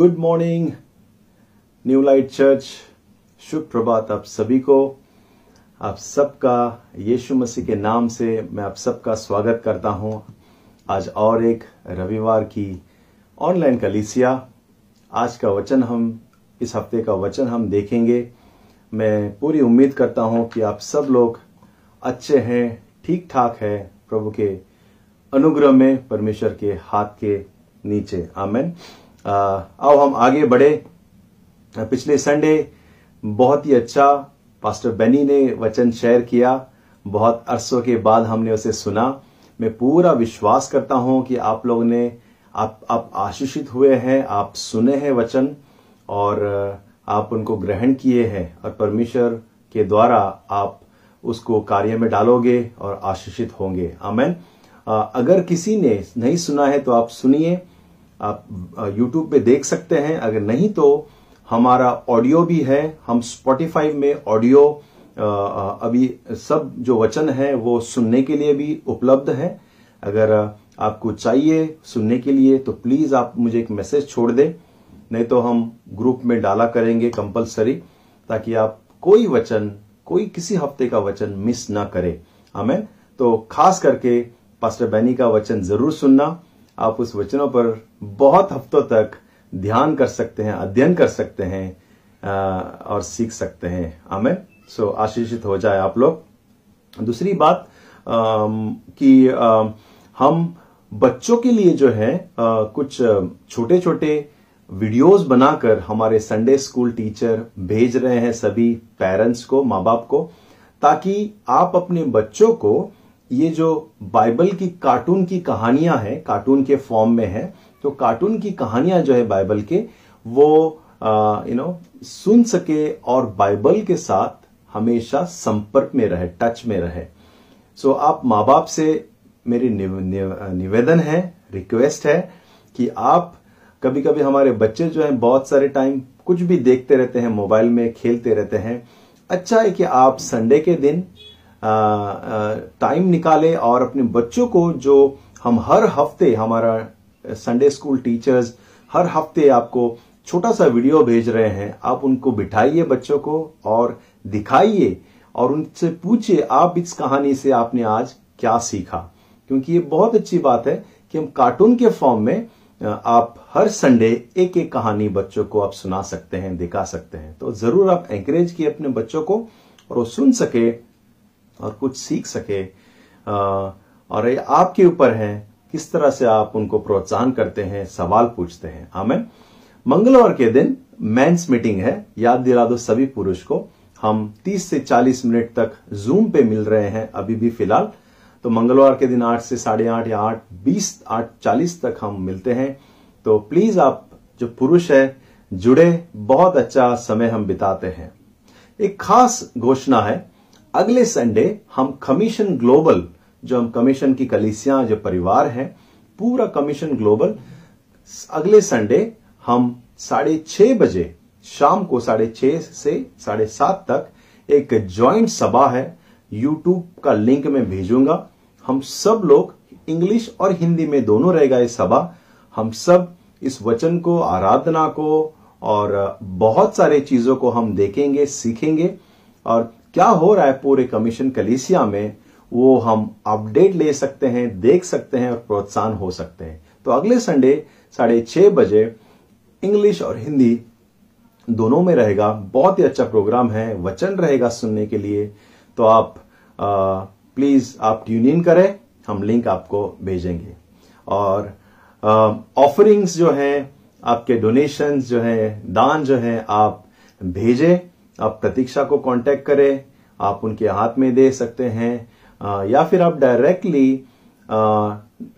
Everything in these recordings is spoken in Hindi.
Good morning new light church शुभ प्रभात आप सभी को, आप सबका, यीशु मसीह के नाम से मैं आप सबका स्वागत करता हूँ। आज और एक रविवार की ऑनलाइन कलीसिया। आज का वचन हम, इस हफ़्ते का वचन हम देखेंगे। मैं पूरी उम्मीद करता हूँ कि आप सब लोग अच्छे हैं ठीक ठाक है, प्रभु के अनुग्रह में, परमेश्वर के हाथ के नीचे। आमेन। आओ हम आगे बढ़े। पिछले संडे बहुत ही अच्छा पास्टर बेनी ने वचन शेयर किया। बहुत अरसों के बाद हमने उसे सुना। मैं पूरा विश्वास करता हूँ कि आप लोगों ने, आप आप आशीषित हुए हैं, आप सुने हैं वचन और आप उनको ग्रहण किए हैं और परमेश्वर के द्वारा आप उसको कार्य में डालोगे और आशीषित होंगे। आमेन। अगर किसी ने नहीं सुना है तो आप सुनिए। आप यूट्यूब पे देख सकते हैं। अगर नहीं तो हमारा ऑडियो भी है। हम स्पॉटिफाई में ऑडियो अभी सब जो वचन है वो सुनने के लिए भी उपलब्ध है। अगर आपको चाहिए सुनने के लिए तो प्लीज़ आप मुझे एक मैसेज छोड़ दें। नहीं तो हम ग्रुप में डाला करेंगे कंपलसरी, ताकि आप कोई वचन, कोई किसी हफ़्ते का वचन मिस ना करें। हमें तो खास करके पास्टर बैनी का वचन ज़रूर सुनना। आप उस वचनों पर बहुत हफ्तों तक ध्यान कर सकते हैं, अध्ययन कर सकते हैं और सीख सकते हैं। हमें सो आशीषित हो जाए आप लोग। दूसरी बात कि हम बच्चों के लिए जो है कुछ छोटे छोटे वीडियोस बनाकर हमारे संडे स्कूल टीचर भेज रहे हैं सभी पेरेंट्स को माँ बाप को, ताकि आप अपने बच्चों को ये जो बाइबल की कार्टून की कहानियाँ हैं कार्टून के फॉर्म में है तो कार्टून की कहानियाँ जो है बाइबल के वो यू नो सुन सके और बाइबल के साथ हमेशा संपर्क में रहे टच में रहे। सो so, आप माँ बाप से मेरी निव, निव, निवेदन है रिक्वेस्ट है कि आप कभी कभी हमारे बच्चे जो हैं बहुत सारे टाइम कुछ भी देखते रहते हैं मोबाइल में खेलते रहते हैं। अच्छा है कि आप संडे के दिन टाइम निकाले और अपने बच्चों को जो हम हर हफ़्ते हमारा संडे स्कूल टीचर्स हर हफ़्ते आपको छोटा सा वीडियो भेज रहे हैं। आप उनको बिठाइए बच्चों को और दिखाइए और उनसे पूछिए, आप इस कहानी से आपने आज क्या सीखा? क्योंकि ये बहुत अच्छी बात है कि हम कार्टून के फॉर्म में आप हर संडे एक एक कहानी बच्चों को आप सुना सकते हैं, दिखा सकते हैं। तो ज़रूर आप एंकरेज किए अपने बच्चों को और वो सुन सके और कुछ सीख सके। और ये आपके ऊपर है। किस तरह से आप उनको प्रोत्साहन करते हैं, सवाल पूछते हैं। हमें मंगलवार के दिन मेंस मीटिंग है। याद दिला दो सभी पुरुष को। हम 30 से 40 मिनट तक जूम पे मिल रहे हैं अभी भी फ़िलहाल। तो मंगलवार के दिन आठ से साढ़े आठ या आठ, बीस, आठ, चालीस तक हम मिलते हैं। तो प्लीज़ आप जो पुरुष है, जुड़े। बहुत अच्छा समय हम बिताते हैं। एक खास घोषणा है। अगले संडे हम कमीशन ग्लोबल जो हम कमीशन की कलिसियाँ, जो परिवार है, पूरा कमीशन ग्लोबल अगले संडे हम साढ़े छह बजे, शाम को साढ़े छह से साढ़े सात तक एक ज्वाइंट सभा है। यूट्यूब का लिंक मैं भेजूँगा। हम सब लोग इंग्लिश और हिंदी में दोनों रहेगा ये सभा। हम सब इस वचन को, आराधना को और बहुत सारे चीज़ों को हम देखेंगे, सीखेंगे। और क्या हो रहा है पूरे कमीशन कलीसिया में? वो हम अपडेट ले सकते हैं देख सकते हैं और प्रोत्साहन हो सकते हैं। तो अगले संडे साढ़े छह बजे इंग्लिश और हिंदी दोनों में रहेगा। बहुत ही अच्छा प्रोग्राम है वचन रहेगा सुनने के लिए। तो आप आ, प्लीज़ आप ट्यून इन करें हम लिंक आपको भेजेंगे। और ऑफरिंग्स जो है आपके डोनेशंस जो है दान जो है आप भेजें आप प्रतीक्षा को कांटेक्ट करें आप उनके हाथ में दे सकते हैं। या फिर आप डायरेक्टली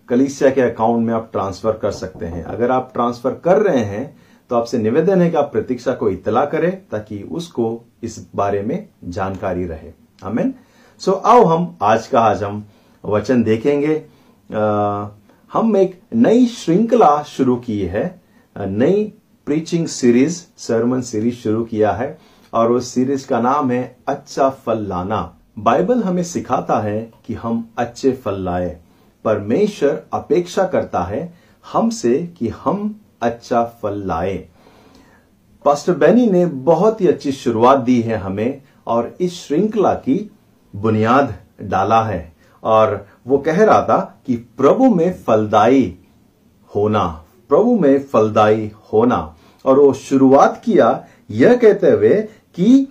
कलिसिया के अकाउंट में आप ट्रांसफ़र कर सकते हैं। अगर आप ट्रांसफ़र कर रहे हैं तो आपसे निवेदन है कि आप प्रतीक्षा को इतला करें ताकि उसको इस बारे में जानकारी रहे। हमें सो so, आओ हम आज का आज हम वचन देखेंगे। आ, हम एक नई श्रृंखला शुरू की है। नई प्रीचिंग सीरीज़ सरमन सीरीज़ शुरू किया है और उस सीरीज़ का नाम है अच्छा फल लाना। बाइबल हमें सिखाता है कि हम अच्छे फल लाए। परमेश्वर अपेक्षा करता है हमसे कि हम अच्छा फल लाए। पास्टर बैनी ने बहुत ही अच्छी शुरुआत दी है हमें और इस श्रृंखला की बुनियाद डाला है और वो कह रहा था कि प्रभु में फलदायी होना, प्रभु में फलदायी होना। और वो शुरुआत किया यह कहते हुए कि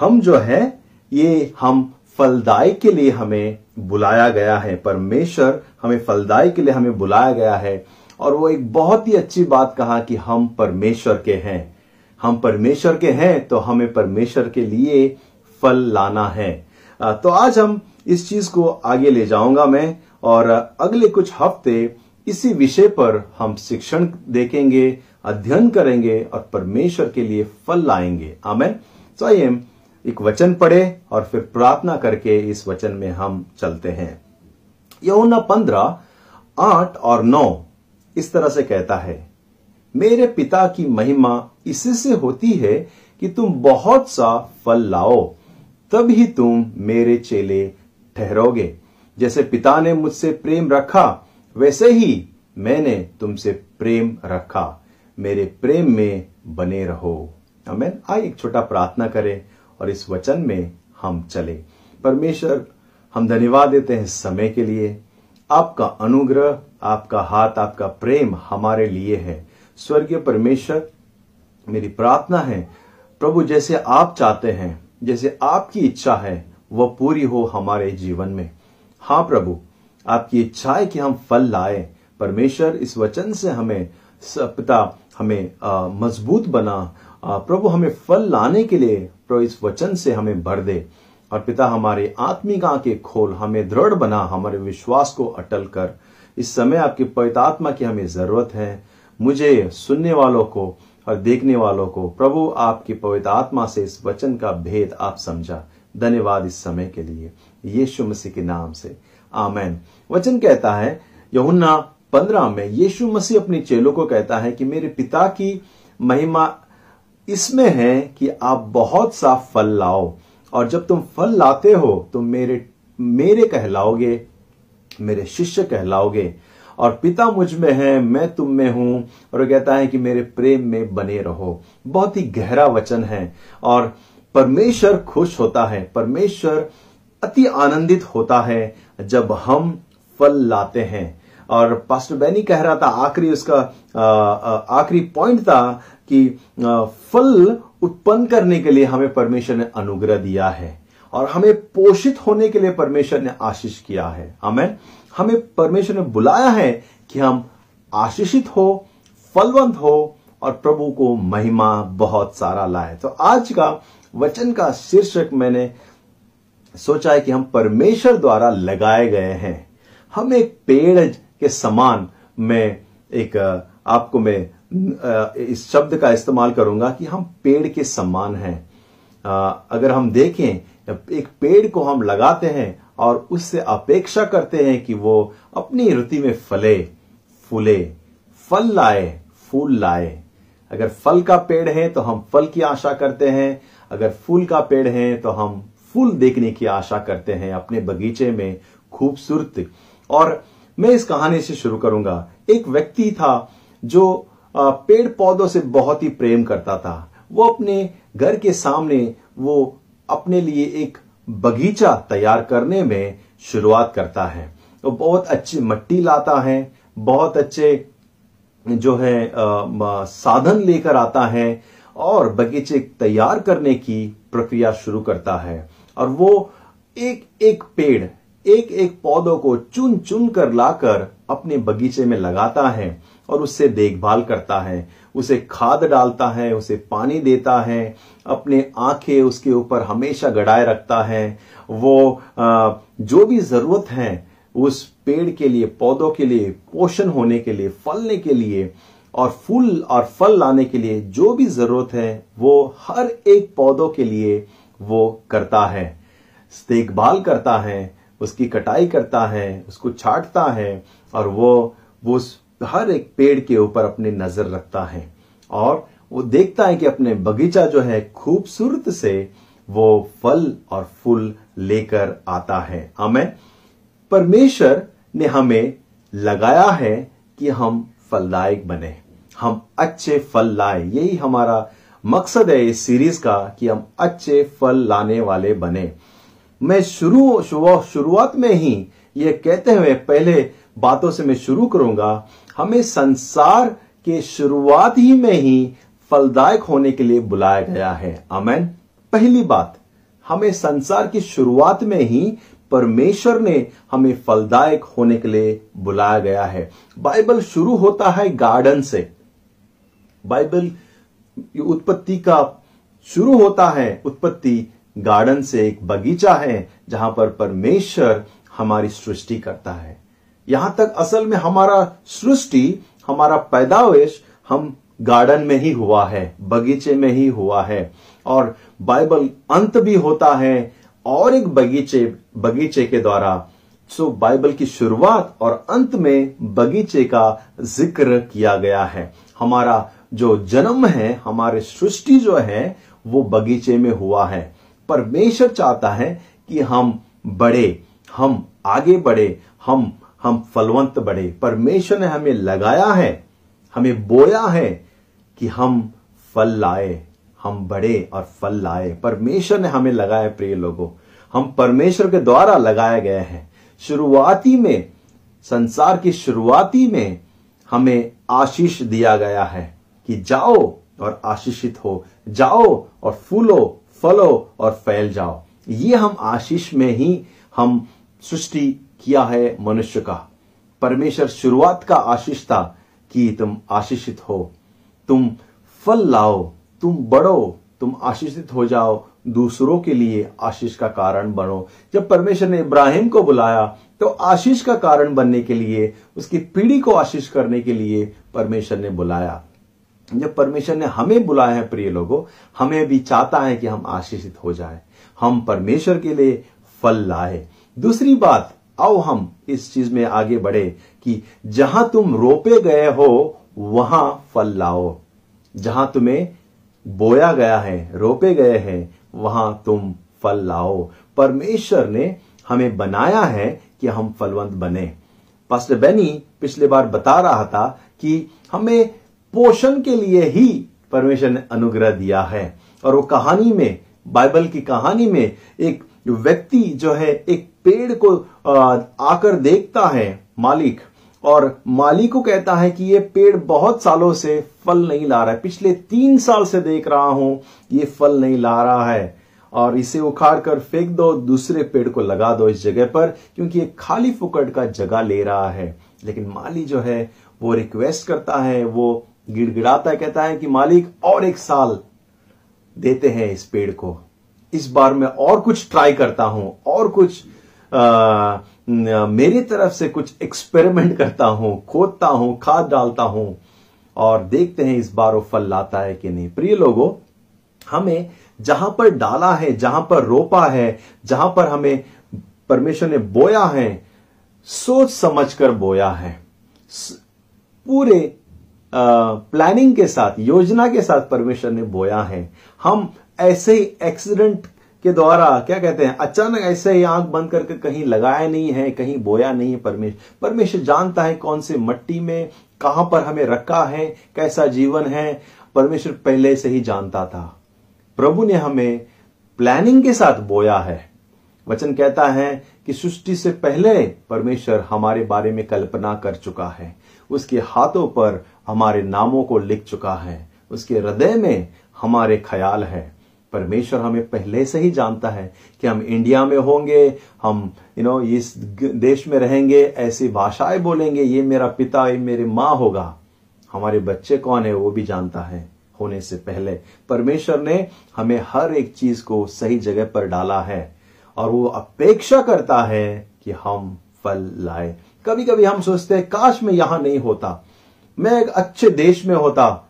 हम जो है, ये हम फलदायी के लिए हमें बुलाया गया है। परमेश्वर हमें फलदायी के लिए हमें बुलाया गया है। और वो एक बहुत ही अच्छी बात कहा कि हम परमेश्वर के हैं। हम परमेश्वर के हैं तो हमें परमेश्वर के लिए फल लाना है। तो आज हम इस चीज़ को आगे ले जाऊँगा मैं और अगले कुछ हफ़्ते इसी विषय पर हम शिक्षण देखेंगे, अध्ययन करेंगे और परमेश्वर के लिए फल लाएँगे। आमेन। तो आइए एक वचन पढ़े और फिर प्रार्थना करके इस वचन में हम चलते हैं। यमुना पंद्रह, आठ और नौ इस तरह से कहता है, मेरे पिता की महिमा इससे होती है कि तुम बहुत सा फल लाओ तब ही तुम मेरे चेले ठहरोगे। जैसे पिता ने मुझसे प्रेम रखा, वैसे ही मैंने तुमसे प्रेम रखा। मेरे प्रेम में बने रहो। हमें आइए एक छोटा प्रार्थना करें। और इस वचन में हम चले। परमेश्वर, हम धन्यवाद देते हैं समय के लिए। आपका अनुग्रह, आपका हाथ, आपका प्रेम हमारे लिए है। स्वर्गीय परमेश्वर, मेरी प्रार्थना है, प्रभु जैसे आप चाहते हैं, जैसे आपकी इच्छा है, वह पूरी हो हमारे जीवन में। हाँ प्रभु, आपकी इच्छा है कि हम फल लाए। परमेश्वर, इस वचन से हमें पिता हमें मज़बूत बना। प्रभु हमें फल लाने के लिए प्रभु इस वचन से हमें भर दे। और पिता, हमारे आत्मिक आँखें खोल, हमें दृढ़ बना, हमारे विश्वास को अटल कर। इस समय आपकी पवित्र आत्मा की हमें ज़रूरत है। मुझे, सुनने वालों को और देखने वालों को, प्रभु, आपकी पवित्र आत्मा से इस वचन का भेद आप समझा। धन्यवाद इस समय के लिए। यीशु मसीह के नाम से। आमैन। वचन कहता है, यहुन्ना पंद्रह में, यीशु मसीह अपने चेलों को कहता है कि मेरे पिता की महिमा इसमें है कि आप बहुत सा फल लाओ, और जब तुम फल लाते हो तो मेरे मेरे कहलाओगे, मेरे शिष्य कहलाओगे, और पिता मुझमें है, मैं तुम में हूँ, और वो कहता है कि मेरे प्रेम में बने रहो। बहुत ही गहरा वचन है, और परमेश्वर खुश होता है, परमेश्वर अति आनंदित होता है जब हम फल लाते हैं। और पास्टर बैनी कह रहा था, आखिरी उसका आखिरी पॉइंट था कि फल उत्पन्न करने के लिए हमें परमेश्वर ने अनुग्रह दिया है और हमें पोषित होने के लिए परमेश्वर ने आशीष किया है। हमें हमें परमेश्वर ने बुलाया है कि हम आशीषित हो, फलवंत हो और प्रभु को महिमा बहुत सारा लाए। तो आज का वचन का शीर्षक मैंने सोचा है कि हम परमेश्वर द्वारा लगाए गए हैं। हम एक पेड़ के समान मैं एक आपको मैं इस शब्द का इस्तेमाल करूँगा कि हम पेड़ के समान हैं। अगर हम देखें, एक पेड़ को हम लगाते हैं और उससे अपेक्षा करते हैं कि वो अपनी ऋतु में फले, फूले, फल लाए, फूल लाए। अगर फल का पेड़ है तो हम फल की आशा करते हैं। अगर फूल का पेड़ है तो हम फूल देखने की आशा करते हैं अपने बगीचे में खूबसूरत। और मैं इस कहानी से शुरू करूँगा। एक व्यक्ति था जो पेड़ पौधों से बहुत ही प्रेम करता था। वो अपने घर के सामने वो अपने लिए एक बगीचा तैयार करने में शुरुआत करता है। वो बहुत अच्छी मट्टी लाता है बहुत अच्छे जो है आ, साधन लेकर आता है और बगीचे तैयार करने की प्रक्रिया शुरू करता है। और वो एक एक पेड़ एक एक पौधों को चुन चुन कर लाकर अपने बगीचे में लगाता है और उससे देखभाल करता है। उसे खाद डालता है, उसे पानी देता है, अपने आँखें उसके ऊपर हमेशा गड़ाए रखता है। वो जो भी ज़रूरत है, उस पेड़ के लिए, पौधों के लिए, पोषण होने के लिए, फलने के लिए और फूल और फल लाने के लिए जो भी ज़रूरत है, वो हर एक पौधों के लिए वो करता है। देखभाल करता है उसकी कटाई करता है, उसको छाटता है और वो वो हर एक पेड़ के ऊपर अपनी नज़र रखता है। और वो देखता है कि अपने बगीचा जो है खूबसूरत से वो फल और फूल लेकर आता है। हमें परमेश्वर ने हमें लगाया है कि हम फलदायक बने। हम अच्छे फल लाए। यही हमारा मकसद है इस सीरीज़ का कि हम अच्छे फल लाने वाले बने। मैं शुरू शुरुआत में ही ये कहते हुए पहले बातों से मैं शुरू करूँगा। हमें संसार के शुरुआत ही में ही फलदायक होने के लिए बुलाया गया है। अमेन पहली बात, हमें संसार की शुरुआत में ही परमेश्वर ने हमें फलदायक होने के लिए बुलाया गया है। बाइबल शुरू होता है गार्डन से। बाइबल उत्पत्ति का शुरू होता है, उत्पत्ति गार्डन से एक बगीचा है जहाँ पर परमेश्वर हमारी सृष्टि करता है। यहाँ तक असल में हमारा सृष्टि, हमारा पैदावेश हम गार्डन में ही हुआ है, बगीचे में ही हुआ है। और बाइबल अंत भी होता है और एक बगीचे बगीचे के द्वारा। सो बाइबल की शुरुआत और अंत में बगीचे का ज़िक्र किया गया है। हमारा जो जन्म है, हमारे सृष्टि जो है, वो बगीचे में हुआ है। परमेश्वर चाहता है कि हम बड़े हम आगे बढ़े, हम हम फलवंत बढ़े। परमेश्वर ने हमें लगाया है, हमें बोया है कि हम फल लाए, हम बढ़े और फल लाए। परमेश्वर ने हमें लगाया प्रिय लोगों। हम परमेश्वर के द्वारा लगाए गए हैं। शुरुआती में, संसार की शुरुआती में हमें आशीष दिया गया है कि जाओ और आशीषित हो, जाओ और फूलो फलो और फैल जाओ। ये हम आशीष में ही हम सृष्टि किया है मनुष्य का। परमेश्वर शुरुआत का आशीष था कि तुम आशीषित हो। तुम फल लाओ, तुम बढ़ो, तुम आशीषित हो जाओ, दूसरों के लिए आशीष का कारण बनो। जब परमेश्वर ने इब्राहिम को बुलाया तो आशीष का कारण बनने के लिए, उसकी पीढ़ी को आशीष करने के लिए परमेश्वर ने बुलाया। जब परमेश्वर ने हमें बुलाया है प्रिय लोगों, हमें भी चाहता है कि हम आशीषित हो जाए। हम परमेश्वर के लिए फल लाए। दूसरी बात, आओ हम इस चीज़ में आगे बढ़े कि जहाँ तुम रोपे गए हो, वहाँ फल लाओ। जहाँ तुम्हें बोया गया है, रोपे गए हैं, वहाँ तुम फल लाओ। परमेश्वर ने हमें बनाया है कि हम फलवंत बने। पास्टर बेनी पिछले बार बता रहा था कि हमें पोषण के लिए ही परमेश्वर ने अनुग्रह दिया है। और वो कहानी में, बाइबल की कहानी में एक व्यक्ति जो है, एक पेड़ को आकर देखता है मालिक। और मालिक को कहता है कि ये पेड़ बहुत सालों से फल नहीं ला रहा है। पिछले तीन साल से देख रहा हूँ, ये फल नहीं ला रहा है। और इसे उखाड़ कर फेंक दो, दूसरे पेड़ को लगा दो इस जगह पर, क्योंकि ये खाली फुकट का जगह ले रहा है। लेकिन माली जो है, वो रिक्वेस्ट करता है, वो गिड़गिड़ाता कहता है कि मालिक और एक साल देते हैं इस पेड़ को। इस बार मैं और कुछ ट्राई करता हूँ और कुछ आ, मेरी तरफ़ से कुछ एक्सपेरिमेंट करता हूँ खोदता हूँ खाद डालता हूँ और देखते हैं इस बार वो फल लाता है कि नहीं। प्रिय लोगों हमें जहाँ पर डाला है जहाँ पर रोपा है जहाँ पर हमें परमेश्वर ने बोया है सोच समझकर बोया है। पूरे प्लानिंग के साथ, योजना के साथ परमेश्वर ने बोया है। हम ऐसे ही एक्सीडेंट के द्वारा, क्या कहते हैं, अचानक ऐसे ही आँख बंद करके कहीं लगाया नहीं है, कहीं बोया नहीं है परमेश्वर परमेश्वर जानता है कौन से मट्टी में, कहाँ पर हमें रखा है, कैसा जीवन है परमेश्वर पहले से ही जानता था। प्रभु ने हमें प्लानिंग के साथ बोया है। वचन कहता है कि सृष्टि से पहले परमेश्वर हमारे बारे में कल्पना कर चुका है। उसके हाथों पर हमारे नामों को लिख चुका है। उसके हृदय में हमारे ख्याल है। परमेश्वर हमें पहले से ही जानता है कि हम इंडिया में होंगे, हम यू नो इस देश में रहेंगे, ऐसी भाषाएँ बोलेंगे, ये मेरा पिता, ये मेरी माँ होगा। हमारे बच्चे कौन है वो भी जानता है। होने से पहले परमेश्वर ने हमें हर एक चीज़ को सही जगह पर डाला है और वो अपेक्षा करता है कि हम फल लाए। कभी कभी हम सोचते हैं, काश मैं यहाँ नहीं होता। मैं एक अच्छे देश में होता,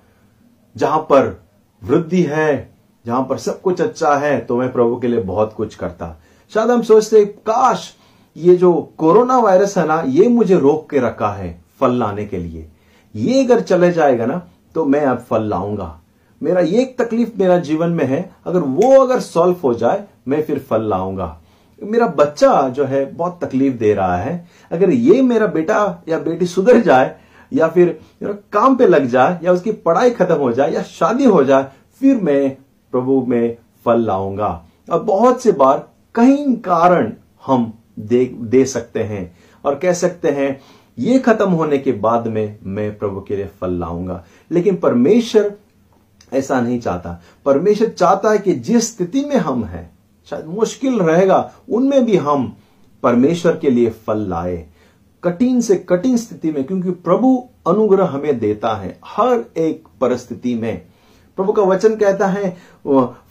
जहाँ पर वृद्धि है, जहाँ पर सब कुछ अच्छा है तो मैं प्रभु के लिए बहुत कुछ करता। शायद हम सोचते, काश ये जो कोरोना वायरस है ना, ये मुझे रोक के रखा है फल लाने के लिए। ये अगर चले जाएगा ना तो मैं अब फल लाऊँगा। मेरा ये एक तकलीफ़ मेरा जीवन में है, अगर वो अगर सॉल्व हो जाए, मैं फिर फल लाऊँगा। मेरा बच्चा जो है, बहुत तकलीफ़ दे रहा है। अगर ये मेरा बेटा या बेटी सुधर जाए या फिर यू नो काम पे लग जाए, या उसकी पढ़ाई खत्म हो जाए, या शादी हो जाए, फिर मैं प्रभु में फल लाऊँगा। और बहुत से बार कई कारण हम दे दे सकते हैं और कह सकते हैं, ये खत्म होने के बाद में मैं प्रभु के लिए फल लाऊँगा। लेकिन परमेश्वर ऐसा नहीं चाहता। परमेश्वर चाहता है कि जिस स्थिति में हम हैं, शायद मुश्किल रहेगा, उनमें भी हम परमेश्वर के लिए फल लाए। कठिन से कठिन स्थिति में, क्योंकि प्रभु अनुग्रह हमें देता है हर एक परिस्थिति में। प्रभु का वचन कहता है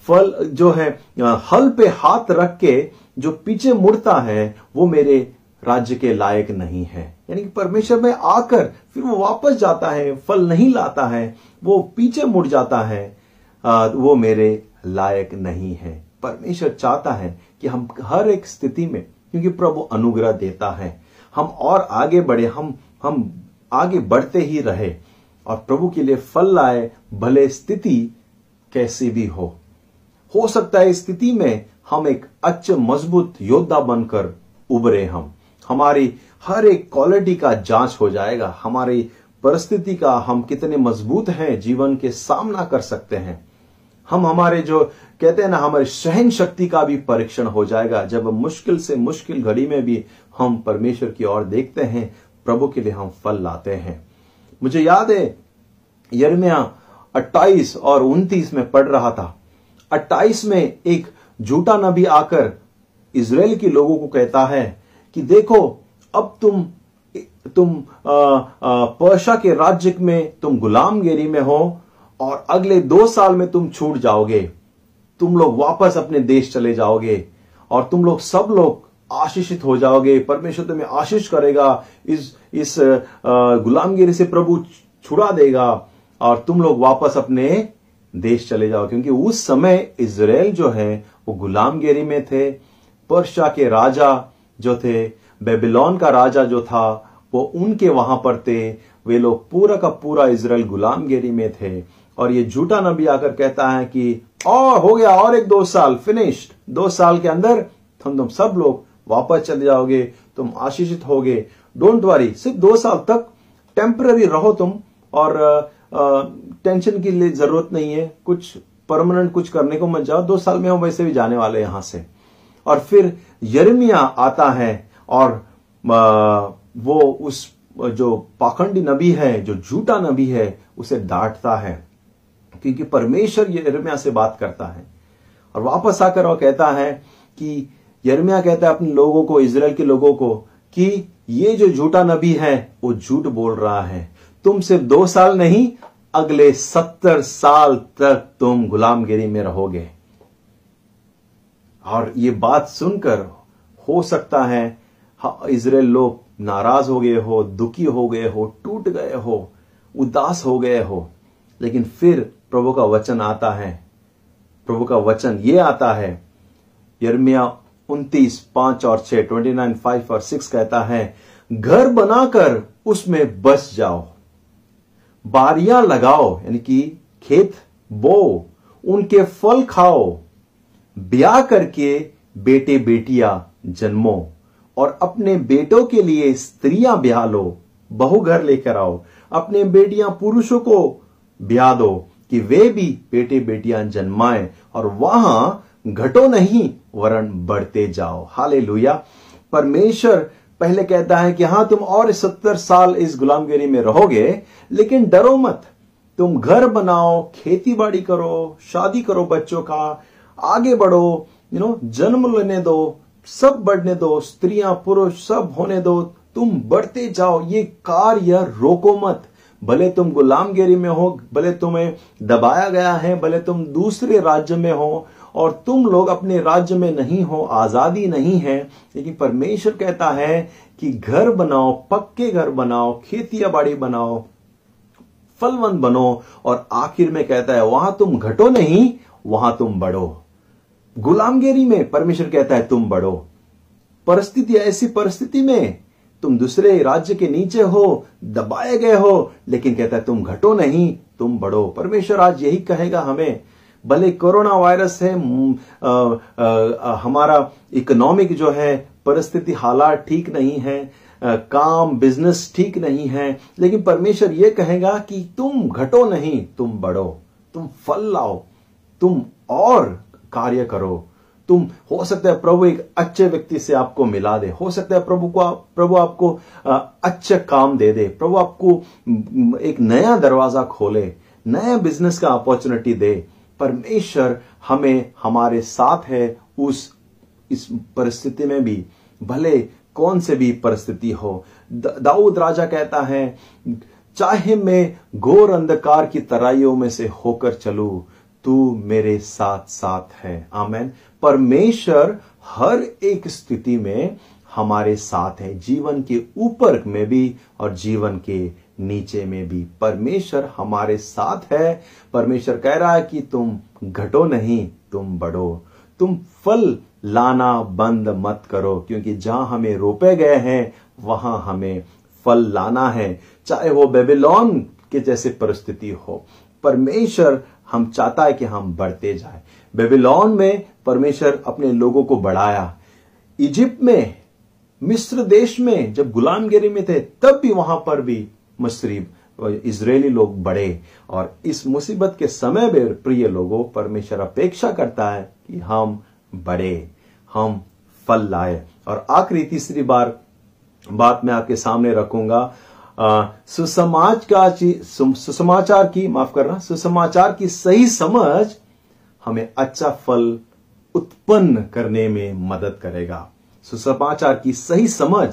फल जो है, हल पे हाथ रख के जो पीछे मुड़ता है, वो मेरे राज्य के लायक नहीं है। यानी कि परमेश्वर में आकर फिर वो वापस जाता है, फल नहीं लाता है, वो पीछे मुड़ जाता है वो मेरे लायक नहीं है। परमेश्वर चाहता है कि हम हर एक स्थिति में, क्योंकि प्रभु अनुग्रह देता है। हम और आगे बढ़े, हम हम आगे बढ़ते ही रहे और प्रभु के लिए फल लाए, भले स्थिति कैसी भी हो। हो सकता है स्थिति में हम एक अच्छे, मज़बूत योद्धा बनकर उभरे हम। हमारी हर एक क्वालिटी का जाँच हो जाएगा। हमारी परिस्थिति का हम कितने मज़बूत हैं, जीवन के सामना कर सकते हैं। हम हमारे जो कहते हैं ना, हमारी सहन शक्ति का भी परीक्षण हो जाएगा। जब मुश्किल से मुश्किल घड़ी में भी हम परमेश्वर की ओर देखते हैं, प्रभु के लिए हम फल लाते हैं। मुझे याद है यरमिया 28 और 29 में पढ़ रहा था। 28 में एक झूठा नबी आकर इसराइल के लोगों को कहता है कि देखो, अब तुम तुम पर्शा के राज्य में, तुम गुलामगिरी में हो और अगले दो साल में तुम छूट जाओगे। तुम लोग वापस अपने देश चले जाओगे और तुम लोग सब लोग आशीषित हो जाओगे, परमेश्वर तुम्हें आशीष करेगा, इस इस गुलामगिरी से प्रभु छुड़ा देगा, और तुम लोग वापस अपने देश चले जाओ, क्योंकि उस समय इसराइल जो है, वो गुलामगिरी में थे, पर्शा के राजा जो थे, बेबीलोन का राजा जो था, वो उनके वहाँ पर थे, वे लोग पूरा का पूरा इसराइल गुलामगिरी में थे, और ये झूठा नबी आकर कहता है कि, और हो गया और एक दो साल फिनिश्ड दो साल के अंदर तुम तुम सब लोग वापस चले जाओगे, तुम आशीषित होगे। डोंट वरी सिर्फ़ दो साल तक टेम्पररी रहो तुम और टेंशन की लिए ज़रूरत नहीं है। कुछ परमानेंट कुछ करने को मत जाओ। दो साल में हम वैसे भी जाने वाले यहाँ से। और फिर यरमिया आता है और वो उस, जो पाखंडी नबी है, जो झूठा नबी है, उसे डांटता है। क्योंकि परमेश्वर यरमिया से बात करता है। और वापस आकर वो कहता है कि यरमिया कहता है अपने लोगों को इसराइल के लोगों को, कि ये जो झूठा नबी है, वो झूठ बोल रहा है। तुम सिर्फ़ दो साल नहीं, अगले सत्तर साल तक तुम गुलामगिरी में रहोगे। और ये बात सुनकर हो सकता है इसराइल लोग नाराज़ हो गए हो, दुखी हो गए हो, टूट गए हो, उदास हो गए हो। लेकिन फिर प्रभु का वचन आता है। प्रभु का वचन ये आता है यर्मिया उन्तीस, पाँच और छह ट्वेंटी नाइन फाइव और सिक्स कहता है, घर बनाकर उसमें बस जाओ। बारियाँ लगाओ, यानी कि खेत, बो, उनके फल खाओ। ब्याह करके बेटे बेटियाँ जन्मो और अपने बेटों के लिए स्त्रियाँ ब्याह लो। बहु घर लेकर आओ। अपने बेटियाँ पुरुषों को ब्याह दो कि वे भी बेटे बेटियाँ जन्माए और वहाँ घटो नहीं। वरण बढ़ते जाओ। हाले परमेश्वर पहले कहता है कि हाँ, तुम और सत्तर साल इस गुलामगिरी में रहोगे, लेकिन डरो मत। तुम घर बनाओ, खेती बाड़ी करो, शादी करो बच्चों का, आगे बढ़ो यू नो जन्म लेने दो, सब बढ़ने दो, स्त्रियाँ, पुरुष, सब होने दो, तुम बढ़ते जाओ, ये कार्य रोको मत। भले तुम गुलामगिरी में हो, भले तुम्हें दबाया गया है, भले तुम दूसरे राज्य में हो और तुम लोग अपने राज्य में नहीं हो, आज़ादी नहीं है, लेकिन परमेश्वर कहता है कि घर बनाओ, पक्के घर बनाओ, खेतिया बाड़ी बनाओ, फलवन बनो, और आखिर में कहता है, वहाँ तुम घटो नहीं, वहाँ तुम बढ़ो. गुलामगिरी में परमेश्वर कहता है, तुम बढ़ो. परिस्थिति ऐसी परिस्थिति में तुम दूसरे राज्य के नीचे हो, दबाए गए हो, लेकिन कहता है, तुम घटो नहीं, तुम बढ़ो. परमेश्वर आज यही कहेगा हमें भले कोरोना वायरस है आ, आ, आ, हमारा इकोनॉमिक जो है परिस्थिति हालात ठीक नहीं है आ, काम बिज़नेस ठीक नहीं है लेकिन परमेश्वर ये कहेगा कि तुम घटो नहीं तुम बढ़ो तुम फल लाओ तुम और कार्य करो। तुम हो सकता है प्रभु एक अच्छे व्यक्ति से आपको मिला दे हो सकता है प्रभु को प्रभु आपको अच्छे काम दे दे प्रभु आपको एक नया दरवाज़ा खोले नया बिज़नेस का अपॉर्चुनिटी दे परमेश्वर हमें हमारे साथ है उस, इस परिस्थिति में भी। भले कौन से भी परिस्थिति हो। दाऊद राजा कहता है, चाहे मैं घोर अंधकार की तराइयों में से होकर चलू, तू मेरे साथ साथ है। आमेन। परमेश्वर हर एक स्थिति में हमारे साथ है। जीवन के ऊपर में भी और जीवन के नीचे में भी। परमेश्वर हमारे साथ है। परमेश्वर कह रहा है कि तुम घटो नहीं, तुम बढ़ो। तुम फल लाना बंद मत करो, क्योंकि जहाँ हमें रोपे गए हैं, वहाँ हमें फल लाना है। चाहे वो बेबीलोन के जैसे परिस्थिति हो, परमेश्वर हम चाहता है कि हम बढ़ते जाए। बेबीलोन में परमेश्वर अपने लोगों को बढ़ाया। इजिप्ट में, मिस्र देश में, जब गुलामगिरी में थे, तब भी वहाँ पर भी मशरीब इसराइली लोग बढ़े और इस मुसीबत के समय में प्रिय लोगों, परमेश्वर अपेक्षा करता है कि हम बढ़े हम फल लाए। और आखिरी तीसरी बार, बात मैं आपके सामने रखूँगा। सुसमाज का सुसमाचार की, माफ़ करना, सुसमाचार की सही समझ हमें अच्छा फल उत्पन्न करने में मदद करेगा। सुसमाचार की सही समझ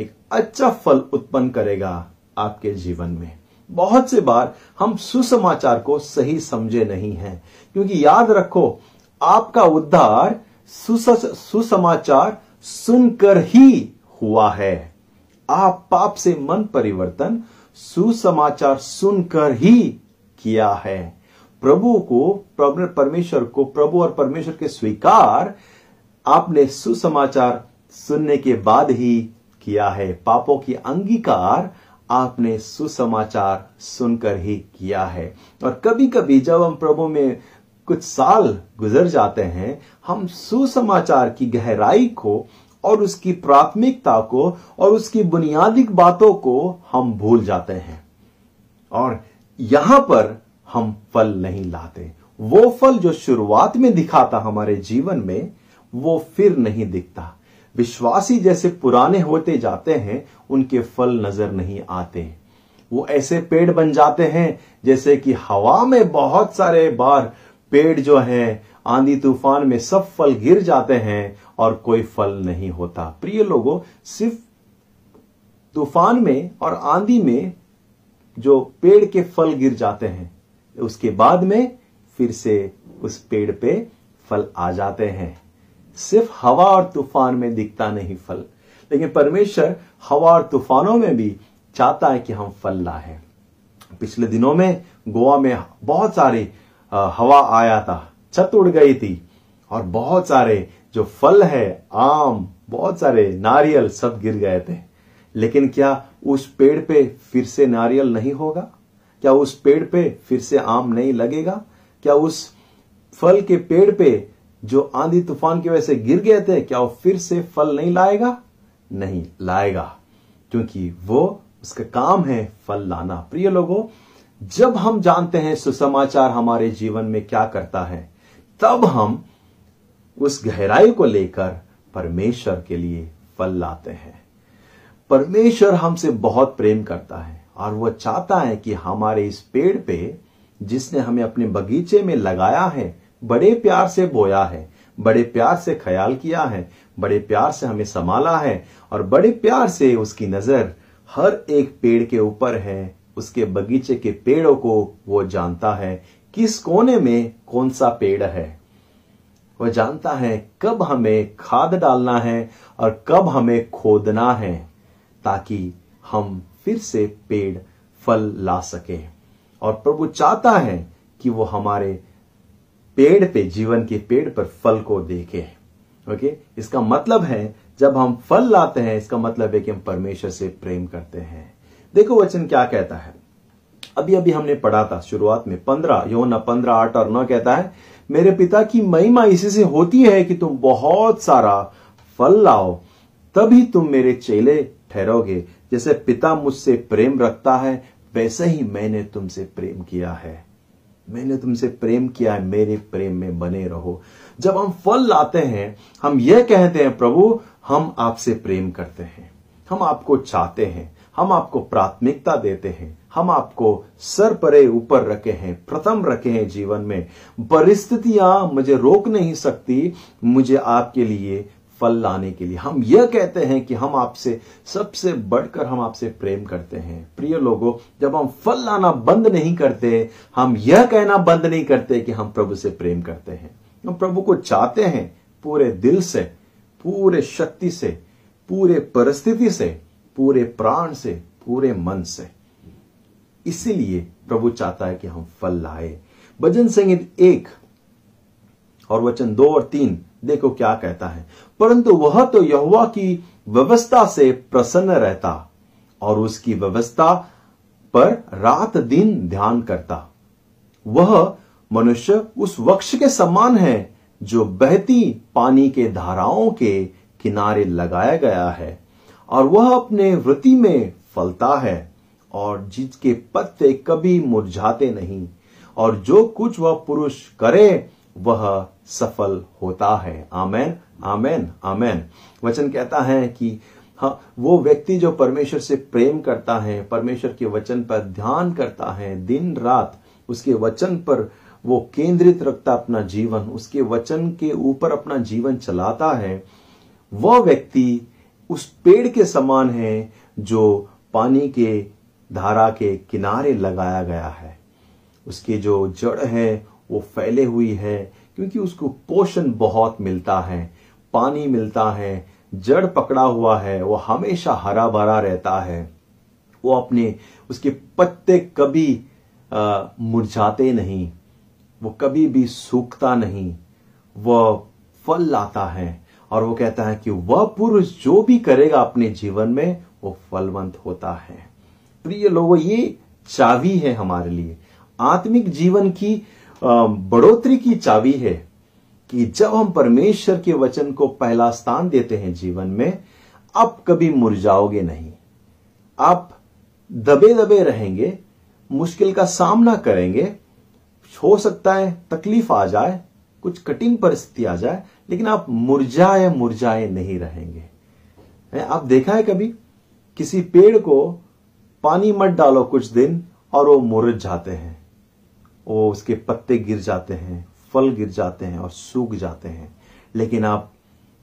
एक अच्छा फल उत्पन्न करेगा। आपके जीवन में। बहुत से बार हम सुसमाचार को सही समझे नहीं हैं, क्योंकि याद रखो, आपका उद्धार सुसमाचार सुनकर ही हुआ है। आप पाप से मन परिवर्तन सुसमाचार सुनकर ही किया है। प्रभु को परमेश्वर को, प्रभु और परमेश्वर के स्वीकार आपने सुसमाचार सुनने के बाद ही किया है। पापों की अंगीकार आपने सुसमाचार सुनकर ही किया है। और कभी कभी जब हम प्रभु में कुछ साल गुजर जाते हैं, हम सुसमाचार की गहराई को और उसकी प्राथमिकता को और उसकी बुनियादी बातों को हम भूल जाते हैं। और यहाँ पर हम फल नहीं लाते। वो फल जो शुरुआत में दिखा था हमारे जीवन में, वो फिर नहीं दिखता। विश्वासी जैसे पुराने होते जाते हैं, उनके फल नज़र नहीं आते। वो ऐसे पेड़ बन जाते हैं, जैसे कि हवा में बहुत सारे बार पेड़ जो हैं, आंधी तूफ़ान में सब फल गिर जाते हैं और कोई फल नहीं होता। प्रिय लोगों, सिर्फ़ तूफ़ान में और आंधी में जो पेड़ के फल गिर जाते हैं, उसके बाद में फिर से उस पेड़ पे फल आ जाते हैं। सिर्फ़ हवा और तूफ़ान में दिखता नहीं फल। लेकिन परमेश्वर हवा और तूफानों में भी चाहता है कि हम फल लाए पिछले दिनों में गोवा में बहुत सारी हवा आया था। छत उड़ गई थी और बहुत सारे जो फल है, आम, बहुत सारे नारियल सब गिर गए थे। लेकिन क्या उस पेड़ पे फिर से नारियल नहीं होगा? क्या उस पेड़ पे फिर से आम नहीं लगेगा? क्या उस फल के पेड़ पे जो आंधी तूफ़ान की वजह से गिर गए थे, क्या वो फिर से फल नहीं लाएगा? नहीं लाएगा, क्योंकि वो उसका काम है फल लाना। प्रिय लोगों, जब हम जानते हैं सुसमाचार हमारे जीवन में क्या करता है, तब हम उस गहराई को लेकर परमेश्वर के लिए फल लाते हैं। परमेश्वर हमसे बहुत प्रेम करता है, और वह चाहता है कि हमारे इस पेड़ पे, जिसने हमें अपने बगीचे में लगाया है बड़े प्यार से बोया है, बड़े प्यार से ख्याल किया है, बड़े प्यार से हमें संभाला है और बड़े प्यार से उसकी नज़र हर एक पेड़ के ऊपर है। उसके बगीचे के पेड़ों को वो जानता है किस कोने में कौन सा पेड़ है। वह जानता है कब हमें खाद डालना है और कब हमें खोदना है ताकि हम फिर से पेड़, फल ला सके। और प्रभु चाहता है कि वो हमारे पेड़ पे, जीवन के पेड़ पर फल को देखे ओके इसका मतलब है, जब हम फल लाते हैं, इसका मतलब है कि हम परमेश्वर से प्रेम करते हैं। देखो वचन क्या कहता है। अभी अभी हमने पढ़ा था शुरुआत में, पंद्रह योना पंद्रह, आठ और नौ कहता है, मेरे पिता की महिमा इसी से होती है कि तुम बहुत सारा फल लाओ, तभी तुम मेरे चेले ठहरोगे। जैसे पिता मुझसे प्रेम रखता है, वैसे ही मैंने तुमसे प्रेम किया है। मैंने तुमसे प्रेम किया है, मेरे प्रेम में बने रहो। जब हम फल लाते हैं, हम यह कहते हैं, प्रभु, हम आपसे प्रेम करते हैं। हम आपको चाहते हैं, हम आपको प्राथमिकता देते हैं, हम आपको सर परे ऊपर रखे हैं, प्रथम रखे हैं जीवन में। परिस्थितियाँ मुझे रोक नहीं सकती, मुझे आपके लिए फल लाने के लिए। हम यह कहते हैं कि हम आपसे, सबसे बढ़कर हम आपसे प्रेम करते हैं। प्रिय लोगों, जब हम फल लाना बंद नहीं करते, हम यह कहना बंद नहीं करते कि हम प्रभु से प्रेम करते हैं। हम प्रभु को चाहते हैं पूरे दिल से, पूरे शक्ति से, पूरे परिस्थिति से, पूरे प्राण से, पूरे मन से। इसीलिए प्रभु चाहता है कि हम फल लाए। भजन संगीत एक और वचन दो और तीन देखो क्या कहता है। परंतु वह तो यहुआ की व्यवस्था से प्रसन्न रहता और उसकी व्यवस्था पर रात दिन ध्यान करता। वह मनुष्य उस वक्ष के समान है जो बहती पानी के धाराओं के किनारे लगाया गया है और वह अपने वृत्ति में फलता है और जिसके पत्ते कभी मुरझाते नहीं और जो कुछ वह पुरुष करे वह सफल होता है। आमेन आमेन आमेन। वचन कहता है कि हाँ वो व्यक्ति जो परमेश्वर से प्रेम करता है, परमेश्वर के वचन पर ध्यान करता है, दिन रात उसके वचन पर वो केंद्रित रखता अपना जीवन, उसके वचन के ऊपर अपना जीवन चलाता है, वह व्यक्ति उस पेड़ के समान है जो पानी के धारा के किनारे लगाया गया है। उसकी जो जड़ है वो फैले हुई है, क्योंकि उसको पोषण बहुत मिलता है, पानी मिलता है, जड़ पकड़ा हुआ है, वो हमेशा हरा भरा रहता है। वो अपने, उसके पत्ते कभी मुरझाते नहीं, वो कभी भी सूखता नहीं वह फल लाता है, और वो कहता है कि वह पुरुष जो भी करेगा अपने जीवन में, वो फलवंत होता है। प्रिय लोगों, ये चावी है हमारे लिए। आत्मिक जीवन की बढ़ोतरी की चाबी है कि जब हम परमेश्वर के वचन को पहला स्थान देते हैं जीवन में, आप कभी मुरझाओगे नहीं। आप दबे दबे रहेंगे, मुश्किल का सामना करेंगे, हो सकता है तकलीफ़ आ जाए, कुछ कठिन परिस्थिति आ जाए, लेकिन आप मुरझाए मुरझाए नहीं रहेंगे। आप देखा है कभी? किसी पेड़ को पानी मत डालो कुछ दिन और वो मुरझ जाते हैं। वो उसके पत्ते गिर जाते हैं, फल गिर जाते हैं और सूख जाते हैं। लेकिन आप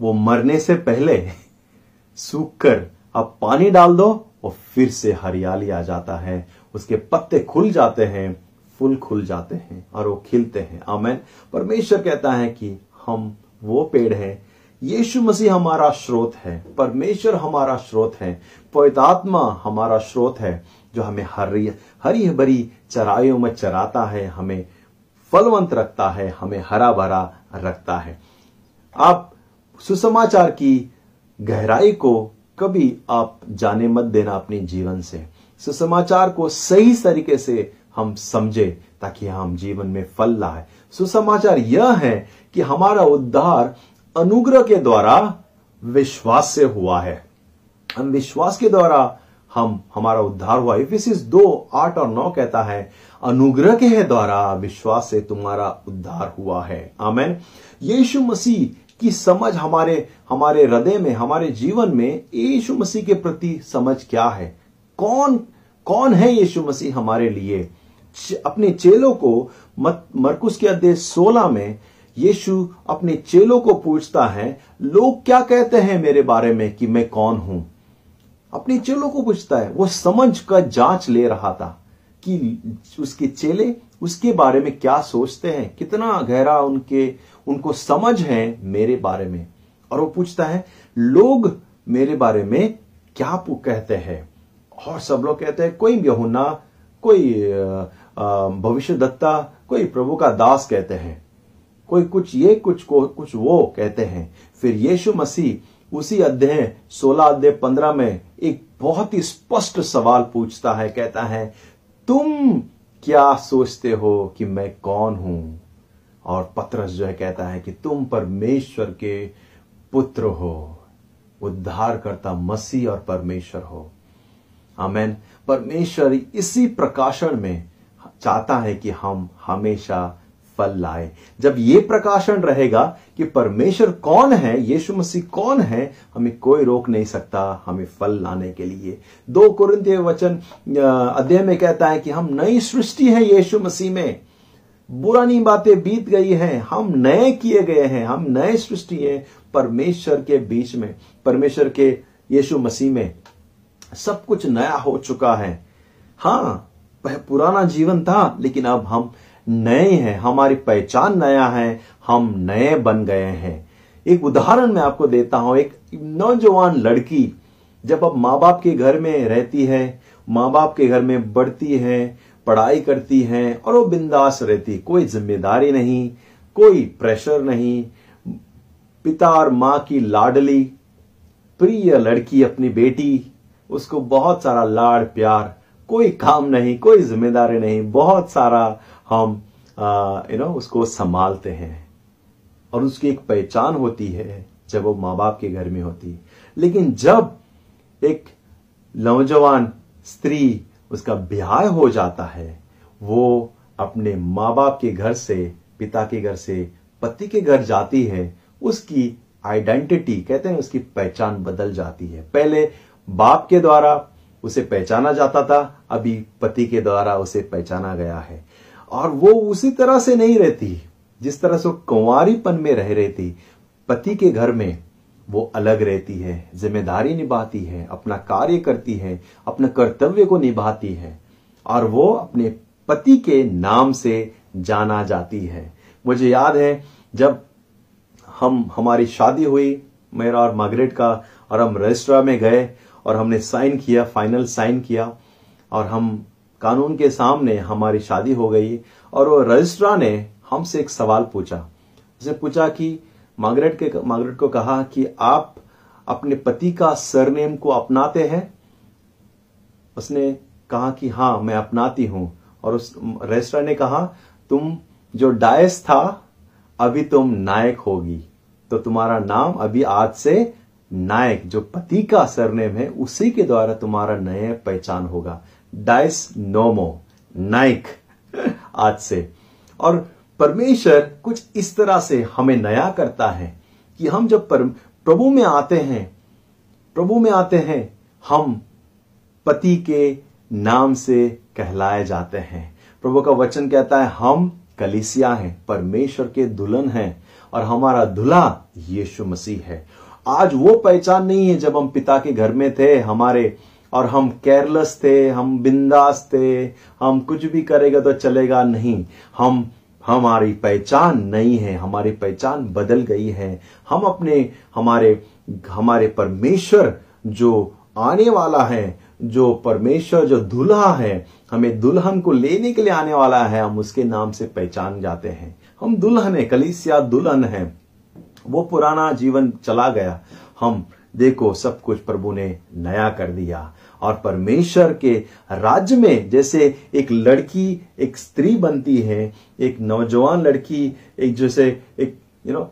वो मरने से पहले सूख कर आप पानी डाल दो और फिर से हरियाली आ जाता है। उसके पत्ते खुल जाते हैं, फूल खुल जाते हैं और वो खिलते हैं। आमेन। परमेश्वर कहता है कि हम वो पेड़ है। यीशु मसीह हमारा स्रोत है। परमेश्वर हमारा स्रोत है। पवितात्मा हमारा स्रोत है। जो हमें हरी हरी भरी चराइयों में चराता है, हमें फलवंत रखता है, हमें हरा भरा रखता है। आप सुसमाचार की गहराई को कभी आप जाने मत देना अपने जीवन से। सुसमाचार को सही तरीके से हम समझे, ताकि हम जीवन में फल लाए। सुसमाचार यह है कि हमारा उद्धार अनुग्रह के द्वारा विश्वास से हुआ है। हम विश्वास के द्वारा हम, हमारा उद्धार हुआ। इफिसिस दो, आठ और नौ कहता है, अनुग्रह के है द्वारा विश्वास से तुम्हारा उद्धार हुआ है। आमेन। यीशु मसीह की समझ हमारे हमारे हृदय में, हमारे जीवन में यीशु मसीह के प्रति समझ क्या है? कौन कौन है यीशु मसीह हमारे लिए? अपने चेलों को मरकुस के अध्याय 16 में यीशु अपने चेलों को पूछता है, लोग क्या कहते हैं मेरे बारे में कि मैं कौन हूँ? अपने चेलों को पूछता है वो समझ का जाँच ले रहा था कि उसके चेले उसके बारे में क्या सोचते हैं? कितना गहरा उनके, उनको समझ है मेरे बारे में। और वो पूछता है, लोग मेरे बारे में क्या कहते हैं? और सब लोग कहते हैं, कोई यहुना कोई भविष्य दत्ता कोई प्रभु का दास कहते हैं। कोई कुछ ये, कुछ को, कुछ वो कहते हैं। फिर यीशु मसीह उसी अध्याय सोलह अध्याय पंद्रह में एक बहुत ही स्पष्ट सवाल पूछता है, कहता है, तुम क्या सोचते हो कि मैं कौन हूँ? और पत्रस जो है कहता है कि, तुम परमेश्वर के पुत्र हो उद्धार करता मसीह और परमेश्वर हो। आमेन। परमेश्वर इसी प्रकाशन में चाहता है कि हम हमेशा फल लाए। जब ये प्रकाशन रहेगा कि परमेश्वर कौन है, यीशु मसीह कौन है, हमें कोई रोक नहीं सकता, हमें फल लाने के लिए। दो कुरिंतीय वचन अध्याय में कहता है कि हम नई सृष्टि है यीशु मसीह में। बुरानी बातें बीत गई हैं, हम नए किए गए हैं, हम नए सृष्टि हैं परमेश्वर के बीच में, परमेश्वर के यीशु मसीह में। सब कुछ नया हो चुका है। हाँ पुराना जीवन था, लेकिन अब हम नए हैं, हमारी पहचान नया है, हम नए बन गए हैं। एक उदाहरण मैं आपको देता हूँ, एक नौजवान लड़की, जब अब माँ बाप के घर में रहती है माँ बाप के घर में बढ़ती है, पढ़ाई करती है, और वो बिंदास रहती, कोई ज़िम्मेदारी नहीं, कोई प्रेशर नहीं, पिता और माँ की लाडली, प्रिय लड़की अपनी बेटी, उसको बहुत सारा लाड़ प्यार कोई काम नहीं, कोई ज़िम्मेदारी नहीं, बहुत सारा हम यू नो उसको संभालते हैं और उसकी एक पहचान होती है जब वो माँ बाप के घर में होती है। लेकिन जब एक नौजवान स्त्री उसका ब्याह हो जाता है, वो अपने माँ बाप के घर से, पिता के घर से, पति के घर जाती है, उसकी आइडेंटिटी, कहते हैं उसकी पहचान बदल जाती है। पहले बाप के द्वारा उसे पहचाना जाता था, अभी पति के द्वारा उसे पहचाना गया है। और वो उसी तरह से नहीं रहती, जिस तरह से वो कुंवारीपन में रह रही थी पति के घर में वो अलग रहती है, ज़िम्मेदारी निभाती है, अपना कार्य करती है, अपने कर्तव्य को निभाती है, और वो अपने पति के नाम से जाना जाती है। मुझे याद है, जब हम, हमारी शादी हुई, मेरा और मार्गरेट का, और हम रजिस्ट्रा में गए, और हमने साइन किया, फाइनल साइन किया, और हम कानून के सामने हमारी शादी हो गई और वो रजिस्ट्रा ने हमसे एक सवाल पूछा। उसे पूछा कि मार्गरेट के मार्गरेट को कहा कि आप अपने पति का सरनेम को अपनाते हैं? उसने कहा कि हाँ, मैं अपनाती हूँ। और उस रजिस्ट्रा ने कहा, तुम जो डायस था, अभी तुम नायक होगी। तो तुम्हारा नाम अभी आज से नायक, जो पति का सरनेम है, उसी के द्वारा तुम्हारा नया पहचान होगा। डाइस नोमो नाइक आज से। और परमेश्वर कुछ इस तरह से हमें नया करता है कि हम जब पर, प्रभु में आते हैं प्रभु में आते हैं हम पति के नाम से कहलाए जाते हैं। प्रभु का वचन कहता है हम कलिसिया हैं परमेश्वर के दुल्हन हैं और हमारा दुल्हा यीशु मसीह है। आज वो पहचान नहीं है जब हम पिता के घर में थे हमारे और हम केयरलेस थे, हम बिंदास थे, हम कुछ भी करेगा तो चलेगा नहीं। हम, हमारी पहचान नहीं है, हमारी पहचान बदल गई है। हम अपने, हमारे हमारे परमेश्वर जो आने वाला है, जो परमेश्वर जो दुल्हा है, हमें दुल्हन को लेने के लिए आने वाला है, हम उसके नाम से पहचान जाते हैं। हम दुल्हन है, कलिसिया दुल्हन है। वो पुराना जीवन चला गया। हम देखो सब कुछ प्रभु ने नया कर दिया। और परमेश्वर के राज्य में जैसे एक लड़की एक स्त्री बनती है एक नौजवान लड़की एक जैसे एक यू नो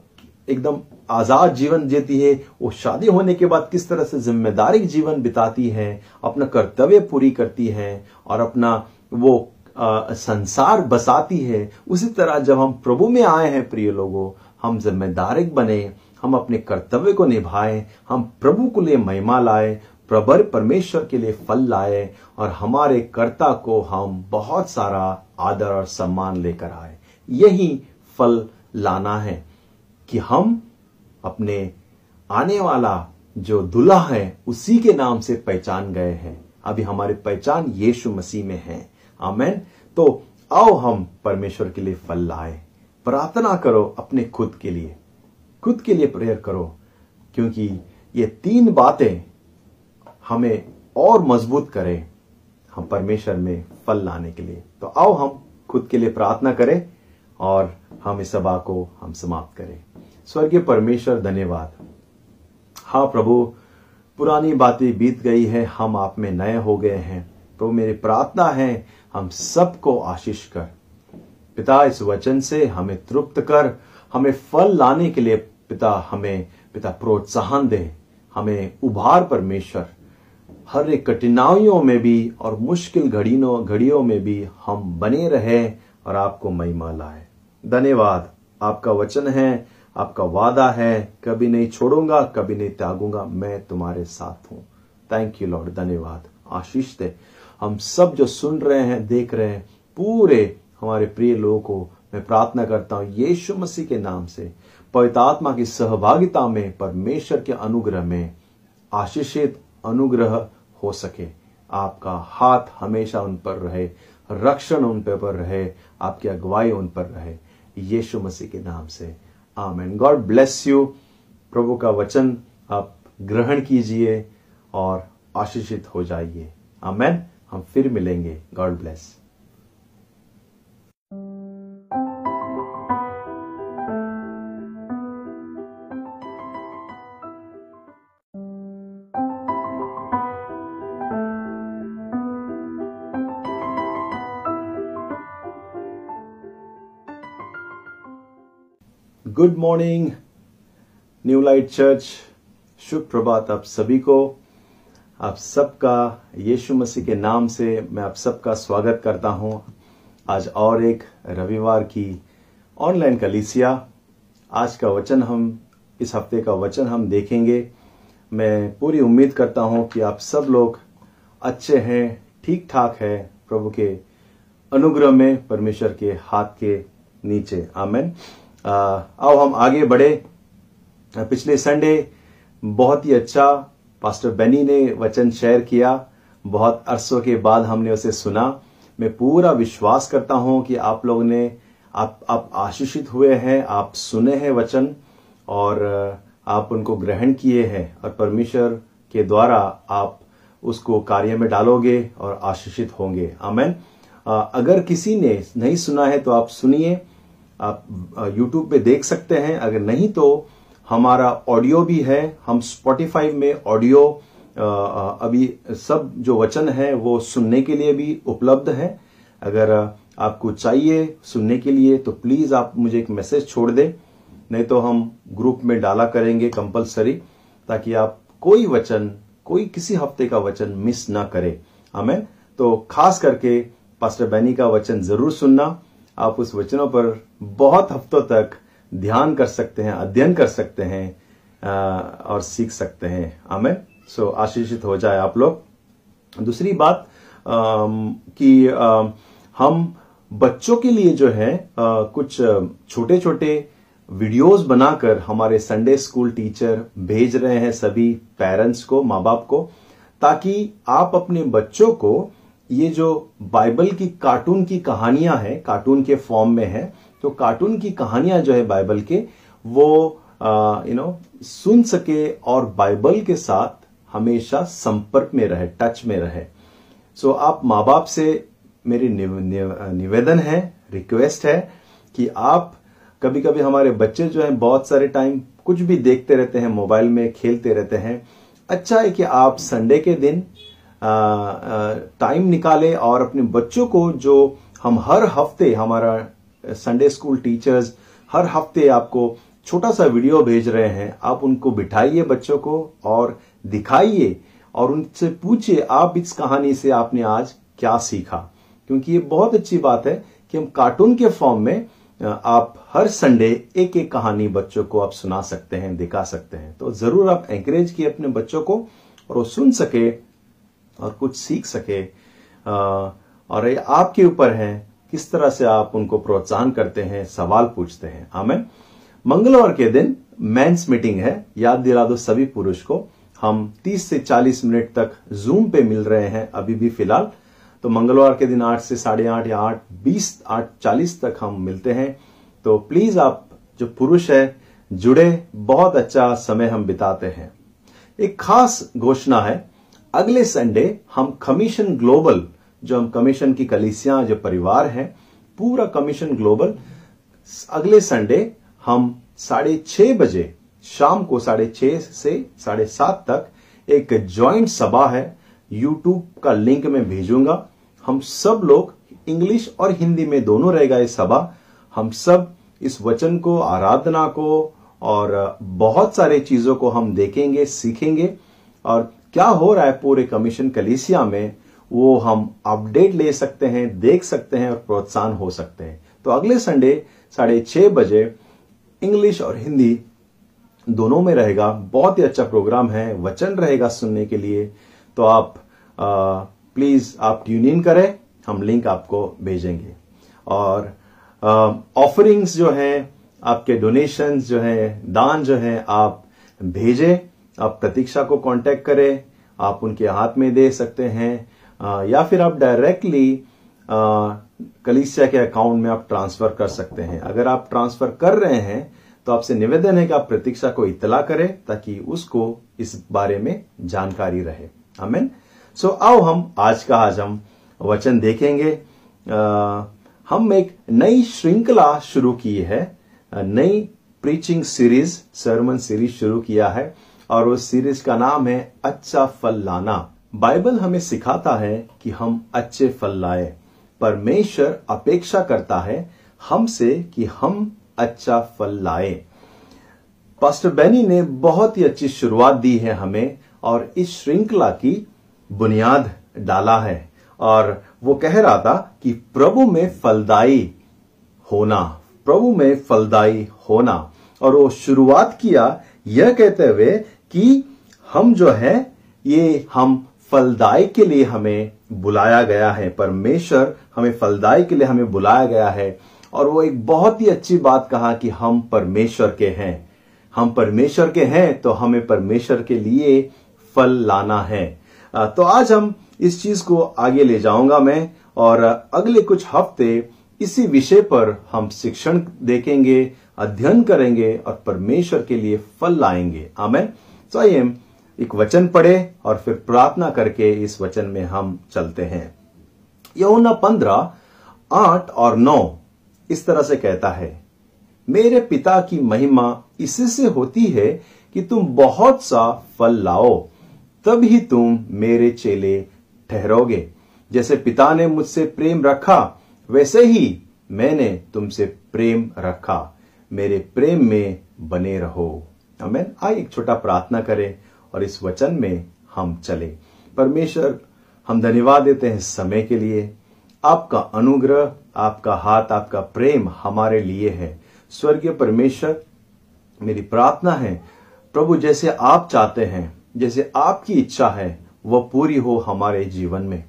एकदम आज़ाद जीवन जीती है वो शादी होने के बाद किस तरह से ज़िम्मेदारी जीवन बिताती है अपना कर्तव्य पूरी करती है और अपना वो आ, संसार बसाती है उसी तरह जब हम प्रभु में आए हैं प्रिय लोगों हम जिम्मेदारिक बने हम अपने कर्तव्य को निभाएँ, हम प्रभु को लिए महिमा लाए प्रबर परमेश्वर के लिए फल लाए, और हमारे कर्ता को हम बहुत सारा आदर और सम्मान लेकर आए। यही फल लाना है कि हम अपने आने वाला जो दुल्हा है, उसी के नाम से पहचान गए हैं। अभी हमारी पहचान यीशु मसीह में है। आमेन। तो आओ हम परमेश्वर के लिए फल लाए। प्रार्थना करो अपने खुद के लिए। खुद के लिए प्रेयर करो, क्योंकि ये तीन बातें हमें और मज़बूत करें हम परमेश्वर में फल लाने के लिए। तो आओ हम खुद के लिए प्रार्थना करें और हम इस सभा को हम समाप्त करें। स्वर्गीय परमेश्वर, धन्यवाद। हाँ प्रभु, पुरानी बातें बीत गई है, हम आप में नए हो गए हैं। तो मेरी प्रार्थना है, हम सबको आशीष कर। पिता, इस वचन से हमें तृप्त कर हमें फल लाने के लिए पिता हमें, पिता प्रोत्साहन दे। हमें उभार परमेश्वर। हर एक कठिनाइयों में भी और मुश्किल घड़ियों घड़ियों में भी हम बने रहे और आपको महिमा लाए। धन्यवाद। आपका वचन है, आपका वादा है। कभी नहीं छोड़ूँगा, कभी नहीं त्यागूँगा। मैं तुम्हारे साथ हूँ। थैंक यू लॉर्ड धन्यवाद। आशीष दे। हम सब जो सुन रहे हैं, देख रहे हैं, पूरे हमारे प्रिय लोगों को मैं प्रार्थना करता हूँ, यीशु मसीह के नाम से पवित्र आत्मा की सहभागिता में, परमेश्वर के अनुग्रह में, आशीषित अनुग्रह हो सके। आपका हाथ हमेशा उन पर रहे, रक्षण उन पर रहे, आपकी अगुवाई उन पर रहे। यीशु मसीह के नाम से। आमेन। God bless you. प्रभु का वचन आप ग्रहण कीजिए और आशीषित हो जाइए। आमेन। हम फिर मिलेंगे। God bless. Good morning new light church शुभ प्रभात आप सभी को, आप सबका, यीशु मसीह के नाम से मैं आप सबका स्वागत करता हूँ। आज और एक रविवार की ऑनलाइन कलीसिया। आज का वचन हम, इस हफ़्ते का वचन हम देखेंगे। मैं पूरी उम्मीद करता हूँ कि आप सब लोग अच्छे हैं ठीक ठाक है, प्रभु के अनुग्रह में, परमेश्वर के हाथ के नीचे। आमेन। आओ हम आगे बढ़े। पिछले संडे बहुत ही अच्छा पास्टर बेनी ने वचन शेयर किया। बहुत अरसों के बाद हमने उसे सुना। मैं पूरा विश्वास करता हूँ कि आप लोगों ने, आप आप आशीषित हुए हैं, आप सुने हैं वचन और आप उनको ग्रहण किए हैं और परमेश्वर के द्वारा आप उसको कार्य में डालोगे और आशीषित होंगे। आमेन। अगर किसी ने नहीं सुना है तो आप सुनिए। आप यूट्यूब पे देख सकते हैं। अगर नहीं तो हमारा ऑडियो भी है। हम स्पॉटिफाई में ऑडियो अभी सब जो वचन है वो सुनने के लिए भी उपलब्ध है। अगर आपको चाहिए सुनने के लिए तो प्लीज़ आप मुझे एक मैसेज छोड़ दें। नहीं तो हम ग्रुप में डाला करेंगे कंपलसरी ताकि आप कोई वचन, कोई किसी हफ़्ते का वचन मिस ना करें। हमें तो खास करके पास्टर बैनी का वचन ज़रूर सुनना। आप उस वचनों पर बहुत हफ्तों तक ध्यान कर सकते हैं, अध्ययन कर सकते हैं और सीख सकते हैं। हमें सो आशीषित हो जाए आप लोग। दूसरी बात कि हम बच्चों के लिए जो है कुछ छोटे छोटे वीडियोस बनाकर हमारे संडे स्कूल टीचर भेज रहे हैं सभी पेरेंट्स को माँ बाप को, ताकि आप अपने बच्चों को ये जो बाइबल की कार्टून की कहानियाँ हैं कार्टून के फॉर्म में है तो कार्टून की कहानियाँ जो है बाइबल के वो यू नो सुन सके और बाइबल के साथ हमेशा संपर्क में रहे टच में रहे। सो so, आप माँ बाप से मेरी निव, निव, निवेदन है रिक्वेस्ट है कि आप कभी कभी हमारे बच्चे जो हैं बहुत सारे टाइम कुछ भी देखते रहते हैं मोबाइल में खेलते रहते हैं। अच्छा है कि आप संडे के दिन टाइम निकाले और अपने बच्चों को जो हम हर हफ़्ते हमारा संडे स्कूल टीचर्स हर हफ़्ते आपको छोटा सा वीडियो भेज रहे हैं, आप उनको बिठाइए बच्चों को और दिखाइए और उनसे पूछिए, आप इस कहानी से आपने आज क्या सीखा? क्योंकि ये बहुत अच्छी बात है कि हम कार्टून के फॉर्म में आप हर संडे एक एक कहानी बच्चों को आप सुना सकते हैं, दिखा सकते हैं। तो ज़रूर आप एंकरेज किए अपने बच्चों को और वो सुन सके और कुछ सीख सके। और ये आपके ऊपर है, किस तरह से आप उनको प्रोत्साहन करते हैं, सवाल पूछते हैं। हमें मंगलवार के दिन मेंस मीटिंग है। याद दिला दो सभी पुरुष को। हम 30 से 40 मिनट तक जूम पे मिल रहे हैं अभी भी फ़िलहाल। तो मंगलवार के दिन आठ से साढ़े आठ या आठ, बीस, आठ, चालीस तक हम मिलते हैं। तो प्लीज़ आप जो पुरुष है, जुड़े। बहुत अच्छा समय हम बिताते हैं। एक खास घोषणा है अगले संडे हम कमीशन ग्लोबल जो हम कमीशन की कलिसिया, जो परिवार है, पूरा कमीशन ग्लोबल अगले संडे हम साढ़े छह बजे, शाम को साढ़े छह से साढ़े सात तक एक ज्वाइंट सभा है। यूट्यूब का लिंक मैं भेजूँगा। हम सब लोग इंग्लिश और हिंदी में दोनों रहेगा ये सभा। हम सब इस वचन को, आराधना को और बहुत सारे चीज़ों को हम देखेंगे, सीखेंगे और क्या हो रहा है पूरे कमीशन कलीसिया में? वो हम अपडेट ले सकते हैं देख सकते हैं और प्रोत्साहन हो सकते हैं। तो अगले संडे साढ़े छह बजे इंग्लिश और हिंदी दोनों में रहेगा। बहुत ही अच्छा प्रोग्राम है वचन रहेगा सुनने के लिए। तो आप आ, प्लीज़ आप ट्यून इन करें हम लिंक आपको भेजेंगे। और ऑफरिंग्स जो है आपके डोनेशंस जो है दान जो है आप भेजें। आप प्रतीक्षा को कांटेक्ट करें आप उनके हाथ में दे सकते हैं या फिर आप डायरेक्टली कलिसिया के अकाउंट में आप ट्रांसफ़र कर सकते हैं। अगर आप ट्रांसफ़र कर रहे हैं तो आपसे निवेदन है कि आप प्रतीक्षा को इतला करें ताकि उसको इस बारे में जानकारी रहे। आमेन। सो so, आओ हम आज का आज हम वचन देखेंगे। आ, हम एक नई श्रृंखला शुरू की है। नई प्रीचिंग सीरीज़ सरमन सीरीज़ शुरू किया है। और उस सीरीज़ का नाम है अच्छा फल लाना। बाइबल हमें सिखाता है कि हम अच्छे फल लाए। परमेश्वर अपेक्षा करता है हमसे कि हम अच्छा फल लाए। पास्टर बेनी ने बहुत ही अच्छी शुरुआत दी है हमें और इस श्रृंखला की बुनियाद डाला है और वो कह रहा था कि प्रभु में फलदायी होना, प्रभु में फलदायी होना। और वो शुरुआत किया यह कहते हुए कि हम जो है, ये हम फलदाय के लिए हमें बुलाया गया है। परमेश्वर हमें फलदाय के लिए हमें बुलाया गया है। और वो एक बहुत ही अच्छी बात कहा कि हम परमेश्वर के हैं। हम परमेश्वर के हैं तो हमें परमेश्वर के लिए फल लाना है। तो आज हम इस चीज़ को आगे ले जाऊँगा मैं, और अगले कुछ हफ़्ते इसी विषय पर हम शिक्षण देखेंगे, अध्ययन करेंगे, और परमेश्वर के लिए फल लाएँगे। आमेन। आइए एक वचन पढ़े और फिर प्रार्थना करके इस वचन में हम चलते हैं। यमुना पंद्रह, आठ और नौ इस तरह से कहता है, मेरे पिता की महिमा इससे होती है कि तुम बहुत सा फल लाओ तब ही तुम मेरे चेले ठहरोगे। जैसे पिता ने मुझसे प्रेम रखा, वैसे ही मैंने तुमसे प्रेम रखा। मेरे प्रेम में बने रहो। हमें आइए एक छोटा प्रार्थना करें और इस वचन में हम चले। परमेश्वर, हम धन्यवाद देते हैं समय के लिए। आपका अनुग्रह, आपका हाथ, आपका प्रेम हमारे लिए है। स्वर्गीय परमेश्वर, मेरी प्रार्थना है, प्रभु जैसे आप चाहते हैं, जैसे आपकी इच्छा है, वह पूरी हो हमारे जीवन में।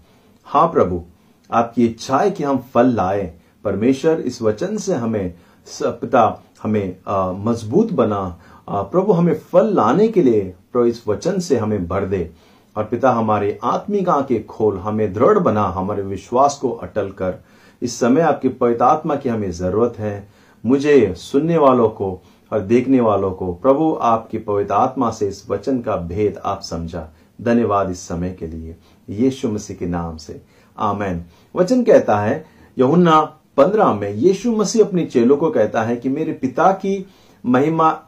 हाँ प्रभु, आपकी इच्छा है कि हम फल लाए। परमेश्वर, इस वचन से हमें पिता हमें मज़बूत बना। प्रभु हमें फल लाने के लिए प्रभु इस वचन से हमें भर दे। और पिता, हमारे आत्मिक आँखें खोल, हमें दृढ़ बना, हमारे विश्वास को अटल कर। इस समय आपकी पवित्र आत्मा की हमें ज़रूरत है। मुझे, सुनने वालों को और देखने वालों को, प्रभु आपकी पवित्र आत्मा से इस वचन का भेद आप समझा। धन्यवाद इस समय के लिए। यीशु मसीह के नाम से। आमैन। वचन कहता है, यहुन्ना पंद्रह में, यीशु मसीह अपने चेलों को कहता है कि मेरे पिता की महिमा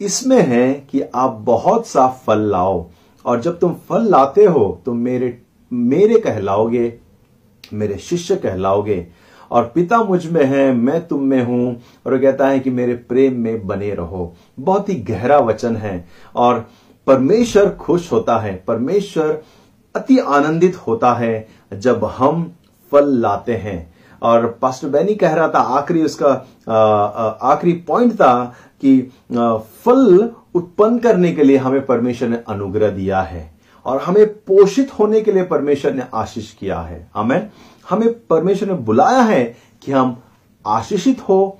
इसमें है कि आप बहुत सा फल लाओ, और जब तुम फल लाते हो तो मेरे मेरे कहलाओगे, मेरे शिष्य कहलाओगे, और पिता मुझमें है, मैं तुम में हूँ, और वो कहता है कि मेरे प्रेम में बने रहो। बहुत ही गहरा वचन है, और परमेश्वर खुश होता है, परमेश्वर अति आनंदित होता है जब हम फल लाते हैं। और पास्टर बैनी कह रहा था, आखिरी उसका आखिरी पॉइंट था कि फल उत्पन्न करने के लिए हमें परमेश्वर ने अनुग्रह दिया है और हमें पोषित होने के लिए परमेश्वर ने आशीष किया है। हमें हमें परमेश्वर ने बुलाया है कि हम आशीषित हो,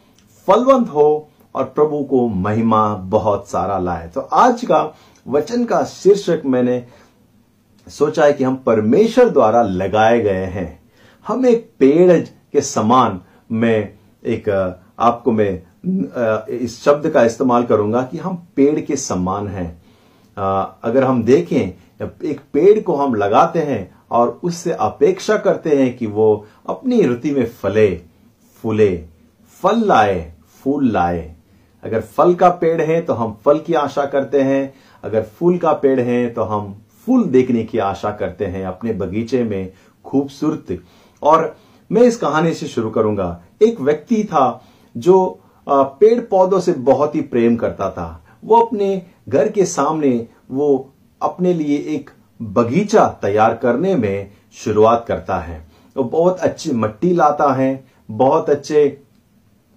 फलवंत हो और प्रभु को महिमा बहुत सारा लाए। तो आज का वचन का शीर्षक मैंने सोचा है कि हम परमेश्वर द्वारा लगाए गए हैं। हम एक पेड़ के समान मैं एक, आपको मैं इस शब्द का इस्तेमाल करूँगा कि हम पेड़ के सम्मान हैं। अगर हम देखें, एक पेड़ को हम लगाते हैं और उससे अपेक्षा करते हैं कि वो अपनी ऋतु में फले, फूले, फल लाए, फूल लाए। अगर फल का पेड़ है तो हम फल की आशा करते हैं। अगर फूल का पेड़ है तो हम फूल देखने की आशा करते हैं अपने बगीचे में खूबसूरत। और मैं इस कहानी से शुरू करूँगा। एक व्यक्ति था जो पेड़ पौधों से बहुत ही प्रेम करता था। वो अपने घर के सामने वो अपने लिए एक बगीचा तैयार करने में शुरुआत करता है। वो बहुत अच्छी मिट्टी लाता है, बहुत अच्छे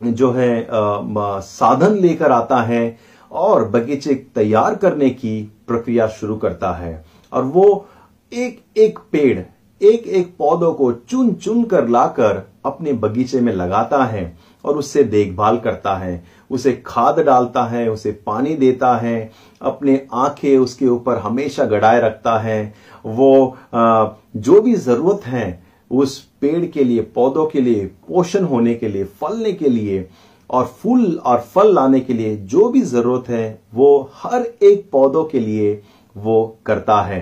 जो है साधन लेकर आता है और बगीचे तैयार करने की प्रक्रिया शुरू करता है। और वो एक एक पेड़, एक एक पौधों को चुन चुन कर लाकर अपने बगीचे में लगाता है। और उससे देखभाल करता है, उसे खाद डालता है, उसे पानी देता है, अपने आँखें उसके ऊपर हमेशा गड़ाए रखता है। वो जो भी ज़रूरत है, उस पेड़ के लिए, पौधों के लिए, पोषण होने के लिए, फलने के लिए और फूल और फल लाने के लिए जो भी ज़रूरत है, वो हर एक पौधों के लिए वो करता है।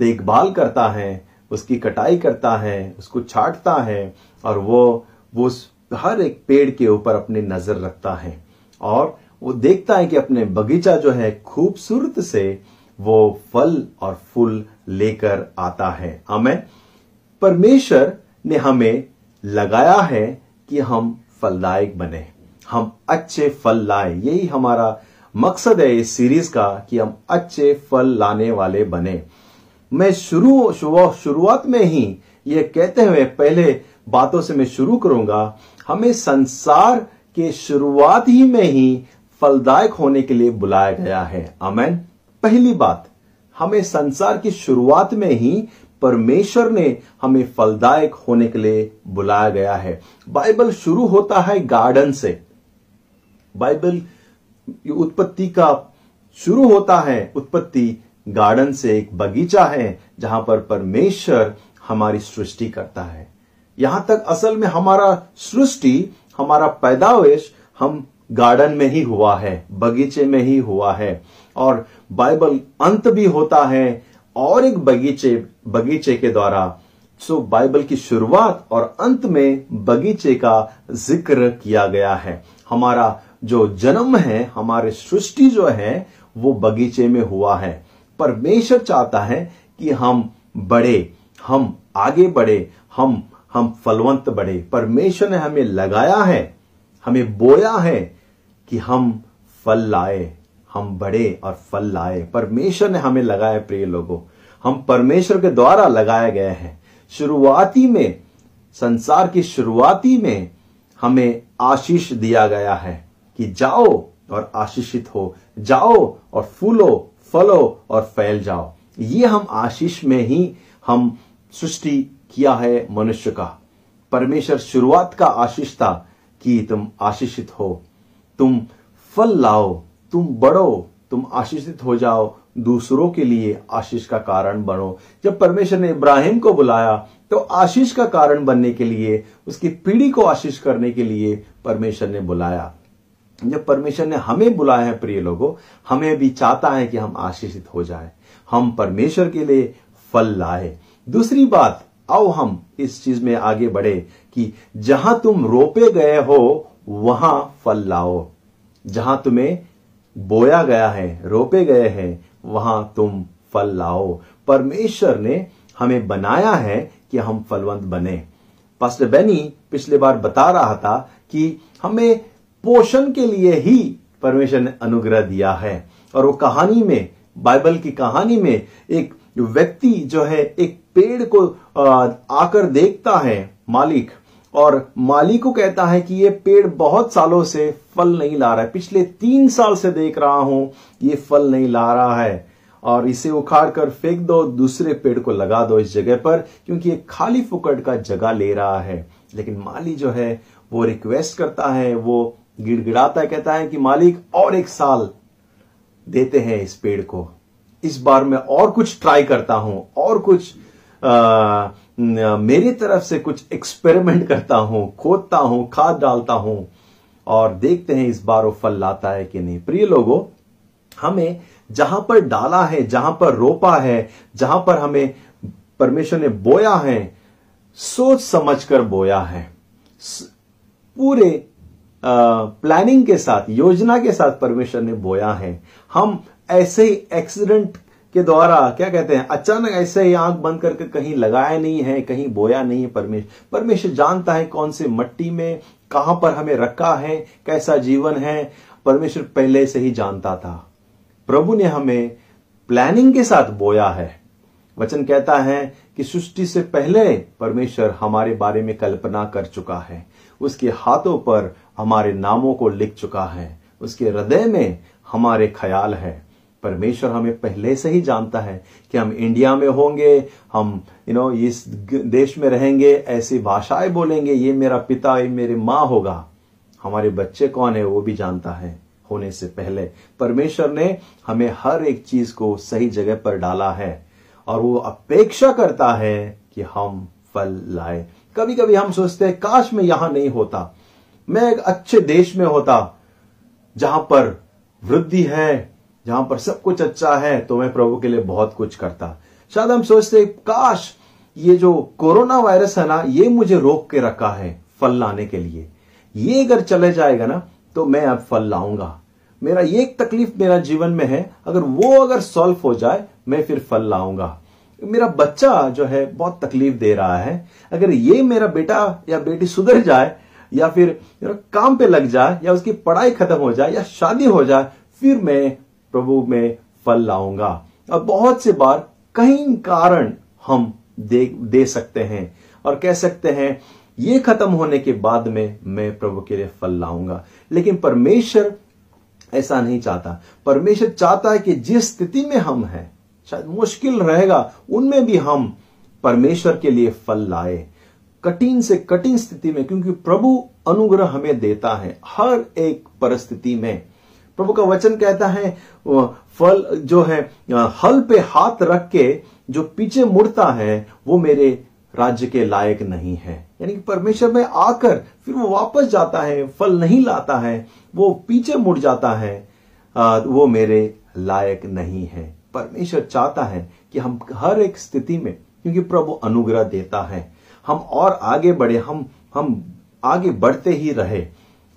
देखभाल करता है, उसकी कटाई करता है, उसको छाटता है और वो उस हर एक पेड़ के ऊपर अपनी नज़र रखता है और वो देखता है कि अपने बगीचा जो है खूबसूरत से वो फल और फूल लेकर आता है। हमें परमेश्वर ने हमें लगाया है कि हम फलदायक बने। हम अच्छे फल लाए। यही हमारा मकसद है इस सीरीज़ का कि हम अच्छे फल लाने वाले बने। मैं शुरू शुरुआत में ही ये कहते हुए पहले बातों से मैं शुरू करूँगा हमें संसार के शुरुआत ही में ही फलदायक होने के लिए बुलाया गया है। अमेन पहली बात, हमें संसार की शुरुआत में ही परमेश्वर ने हमें फलदायक होने के लिए बुलाया गया है। बाइबल शुरू होता है गार्डन से। बाइबल उत्पत्ति का शुरू होता है, उत्पत्ति गार्डन से एक बगीचा है, जहाँ पर परमेश्वर हमारी सृष्टि करता है। यहाँ तक असल में हमारा सृष्टि, हमारा पैदावेश हम गार्डन में ही हुआ है, बगीचे में ही हुआ है। और बाइबल अंत भी होता है और एक बगीचे बगीचे के द्वारा। सो बाइबल की शुरुआत और अंत में बगीचे का ज़िक्र किया गया है। हमारा जो जन्म है, हमारे सृष्टि जो है, वो बगीचे में हुआ है। परमेश्वर चाहता है कि हम बड़े हम आगे बढ़े, हम हम फलवंत बढ़े परमेश्वर ने हमें लगाया है, हमें बोया है कि हम फल लाए, हम बढ़े और फल लाए। परमेश्वर ने हमें लगाया, प्रिय लोगों। हम परमेश्वर के द्वारा लगाए गए हैं। शुरुआती में, संसार की शुरुआती में हमें आशीष दिया गया है कि जाओ और आशीषित हो, जाओ और फूलो, फलो और फैल जाओ। ये हम आशीष में ही हम सृष्टि किया है मनुष्य का। परमेश्वर शुरुआत का आशीष था कि तुम आशीषित हो। तुम फल लाओ, तुम बढ़ो, तुम आशीषित हो जाओ, दूसरों के लिए आशीष का कारण बनो। जब परमेश्वर ने इब्राहिम को बुलाया तो आशीष का कारण बनने के लिए, उसकी पीढ़ी को आशीष करने के लिए परमेश्वर ने बुलाया। जब परमेश्वर ने हमें बुलाया है, प्रिय लोगों, हमें भी चाहता है कि हम आशीषित हो जाए। हम परमेश्वर के लिए फल लाए। दूसरी बात आओ हम इस चीज़ में आगे बढ़े कि जहाँ तुम रोपे गए हो, वहाँ फल लाओ। जहाँ तुम्हें बोया गया है, रोपे गए हैं, वहाँ तुम फल लाओ। परमेश्वर ने हमें बनाया है कि हम फलवंत बने। पास्टर बेनी पिछले बार बता रहा था कि हमें पोषण के लिए ही परमेश्वर ने अनुग्रह दिया है। और वो कहानी में, बाइबल की कहानी में एक व्यक्ति जो है, एक पेड़ को आकर देखता है मालिक और मालिक को कहता है कि ये पेड़ बहुत सालों से फल नहीं ला रहा है। पिछले तीन साल से देख रहा हूँ, ये फल नहीं ला रहा है और इसे उखाड़ कर फेंक दो, दूसरे पेड़ को लगा दो इस जगह पर, क्योंकि ये खाली फुकट का जगह ले रहा है। लेकिन माली जो है, वो रिक्वेस्ट करता है, वो गिड़गिड़ाता है, कहता है कि मालिक और एक साल देते हैं इस पेड़ को। इस बार मैं और कुछ ट्राई करता हूँ, और कुछ मेरी तरफ़ से कुछ एक्सपेरिमेंट करता हूँ, खोदता हूँ, खाद डालता हूँ और देखते हैं इस बार वो फल लाता है कि नहीं। प्रिय लोगों, हमें जहाँ पर डाला है, जहाँ पर रोपा है, जहाँ पर हमें परमेश्वर ने बोया है, सोच समझकर बोया है। पूरे प्लानिंग के साथ, योजना के साथ परमेश्वर ने बोया है। हम ऐसे ही एक्सीडेंट के द्वारा, क्या कहते हैं, अचानक ऐसे ही आँख बंद करके कहीं लगाया नहीं है, कहीं बोया नहीं है परमेश्वर परमेश्वर जानता है कौन से मट्टी में, कहाँ पर हमें रखा है, कैसा जीवन है, परमेश्वर पहले से ही जानता था। प्रभु ने हमें प्लानिंग के साथ बोया है। वचन कहता है कि सृष्टि से पहले परमेश्वर हमारे बारे में कल्पना कर चुका है। उसके हाथों पर हमारे नामों को लिख चुका है। उसके हृदय में हमारे ख्याल है। परमेश्वर हमें पहले से ही जानता है कि हम इंडिया में होंगे, हम यू नो इस देश में रहेंगे, ऐसी भाषाएँ बोलेंगे, ये मेरा पिता, ये मेरी माँ होगा। हमारे बच्चे कौन है वो भी जानता है, होने से पहले। परमेश्वर ने हमें हर एक चीज़ को सही जगह पर डाला है और वो अपेक्षा करता है कि हम फल लाए। कभी कभी हम सोचते हैं, काश मैं यहाँ नहीं होता। मैं एक अच्छे देश में होता, जहाँ पर वृद्धि है जहाँ पर सब कुछ अच्छा है तो मैं प्रभु के लिए बहुत कुछ करता। शायद हम सोचते, काश ये जो कोरोना वायरस है ना, ये मुझे रोक के रखा है फल लाने के लिए। ये अगर चले जाएगा ना तो मैं अब फल लाऊँगा। मेरा ये एक तकलीफ़ मेरा जीवन में है, अगर वो अगर सॉल्व हो जाए, मैं फिर फल लाऊँगा। मेरा बच्चा जो है, बहुत तकलीफ़ दे रहा है। अगर ये मेरा बेटा या बेटी सुधर जाए, या फिर काम पे लग जाए, या उसकी पढ़ाई खत्म हो जाए, या शादी हो जाए, फिर मैं प्रभु में फल लाऊँगा। और बहुत से बार कई कारण हम दे दे सकते हैं और कह सकते हैं, ये खत्म होने के बाद में मैं प्रभु के लिए फल लाऊँगा। लेकिन परमेश्वर ऐसा नहीं चाहता। परमेश्वर चाहता है कि जिस स्थिति में हम हैं, शायद मुश्किल रहेगा, उनमें भी हम परमेश्वर के लिए फल लाए। कठिन से कठिन स्थिति में, क्योंकि प्रभु अनुग्रह हमें देता है, हर एक परिस्थिति में। प्रभु का वचन कहता है फल जो है हल पे हाथ रख के जो पीछे मुड़ता है, वो मेरे राज्य के लायक नहीं है। यानी कि परमेश्वर में आकर फिर वो वापस जाता है, फल नहीं लाता है, वो पीछे मुड़ जाता है वो मेरे लायक नहीं है। परमेश्वर चाहता है कि हम हर एक स्थिति में, क्योंकि प्रभु अनुग्रह देता है, हम और आगे बढ़े, हम हम आगे बढ़ते ही रहे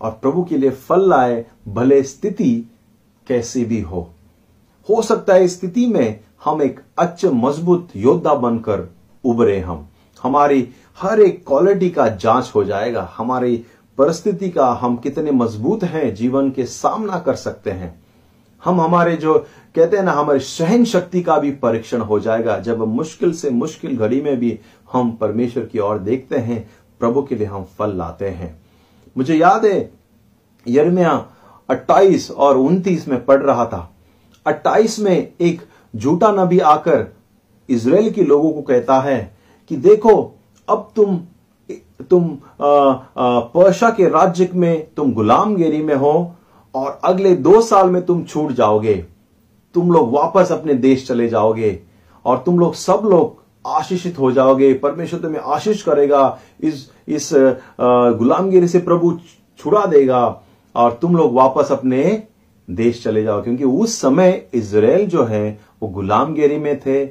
और प्रभु के लिए फल लाए भले स्थिति कैसी भी हो। हो सकता है स्थिति में हम एक अच्छे, मज़बूत योद्धा बनकर उभरे हम। हमारी हर एक क्वालिटी का जाँच हो जाएगा। हमारी परिस्थिति का हम कितने मज़बूत हैं, जीवन के सामना कर सकते हैं। हम हमारे जो कहते हैं ना, हमारी सहन शक्ति का भी परीक्षण हो जाएगा। जब मुश्किल से मुश्किल घड़ी में भी हम परमेश्वर की ओर देखते हैं, प्रभु के लिए हम फल लाते हैं। मुझे याद है यरमिया 28 और 29 में पढ़ रहा था। 28 में एक झूठा नबी आकर इसराइल के लोगों को कहता है कि देखो, अब तुम तुम पर्शा के राज्य में, तुम गुलामगिरी में हो और अगले दो साल में तुम छूट जाओगे। तुम लोग वापस अपने देश चले जाओगे और तुम लोग सब लोग आशीषित हो जाओगे, परमेश्वर तुम्हें आशीष करेगा, इस इस गुलामगिरी से प्रभु छुड़ा देगा, और तुम लोग वापस अपने देश चले जाओ, क्योंकि उस समय इसराइल जो है, वो गुलामगिरी में थे,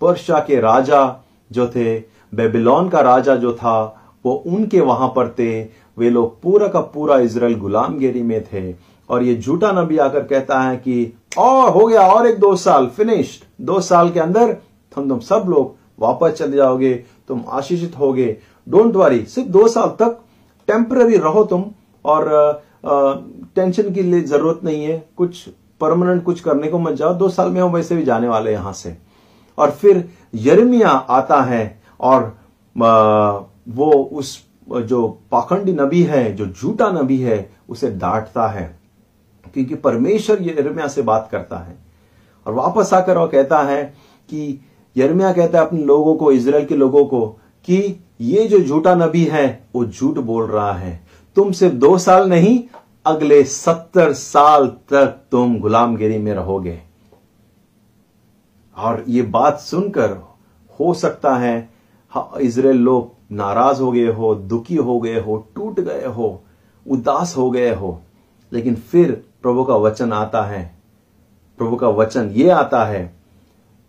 पर्शा के राजा जो थे, बेबीलोन का राजा जो था, वो उनके वहाँ पर थे, वे लोग पूरा का पूरा इसराइल गुलामगिरी में थे, और ये झूठा नबी आकर कहता है कि, और हो गया और एक दो साल फिनिश्ड दो साल के अंदर तुम सब लोग वापस चले जाओगे, तुम आशीषित होगे। डोंट वरी सिर्फ़ दो साल तक टेम्पररी रहो तुम और टेंशन की लिए ज़रूरत नहीं है। कुछ परमानेंट कुछ करने को मत जाओ। दो साल में हम वैसे भी जाने वाले यहाँ से। और फिर यरमिया आता है और वो उस, जो पाखंडी नबी है, जो झूठा नबी है, उसे डांटता है। क्योंकि परमेश्वर यरमिया से बात करता है। और वापस आकर वो कहता है कि यरमिया कहता है अपने लोगों को इसराइल के लोगों को, कि ये जो झूठा नबी है, वो झूठ बोल रहा है। तुम सिर्फ़ दो साल नहीं, अगले सत्तर साल तक तुम गुलामगिरी में रहोगे। और ये बात सुनकर हो सकता है इसराइल लोग नाराज़ हो गए हो, दुखी हो गए हो, टूट गए हो, उदास हो गए हो। लेकिन फिर प्रभु का वचन आता है। प्रभु का वचन ये आता है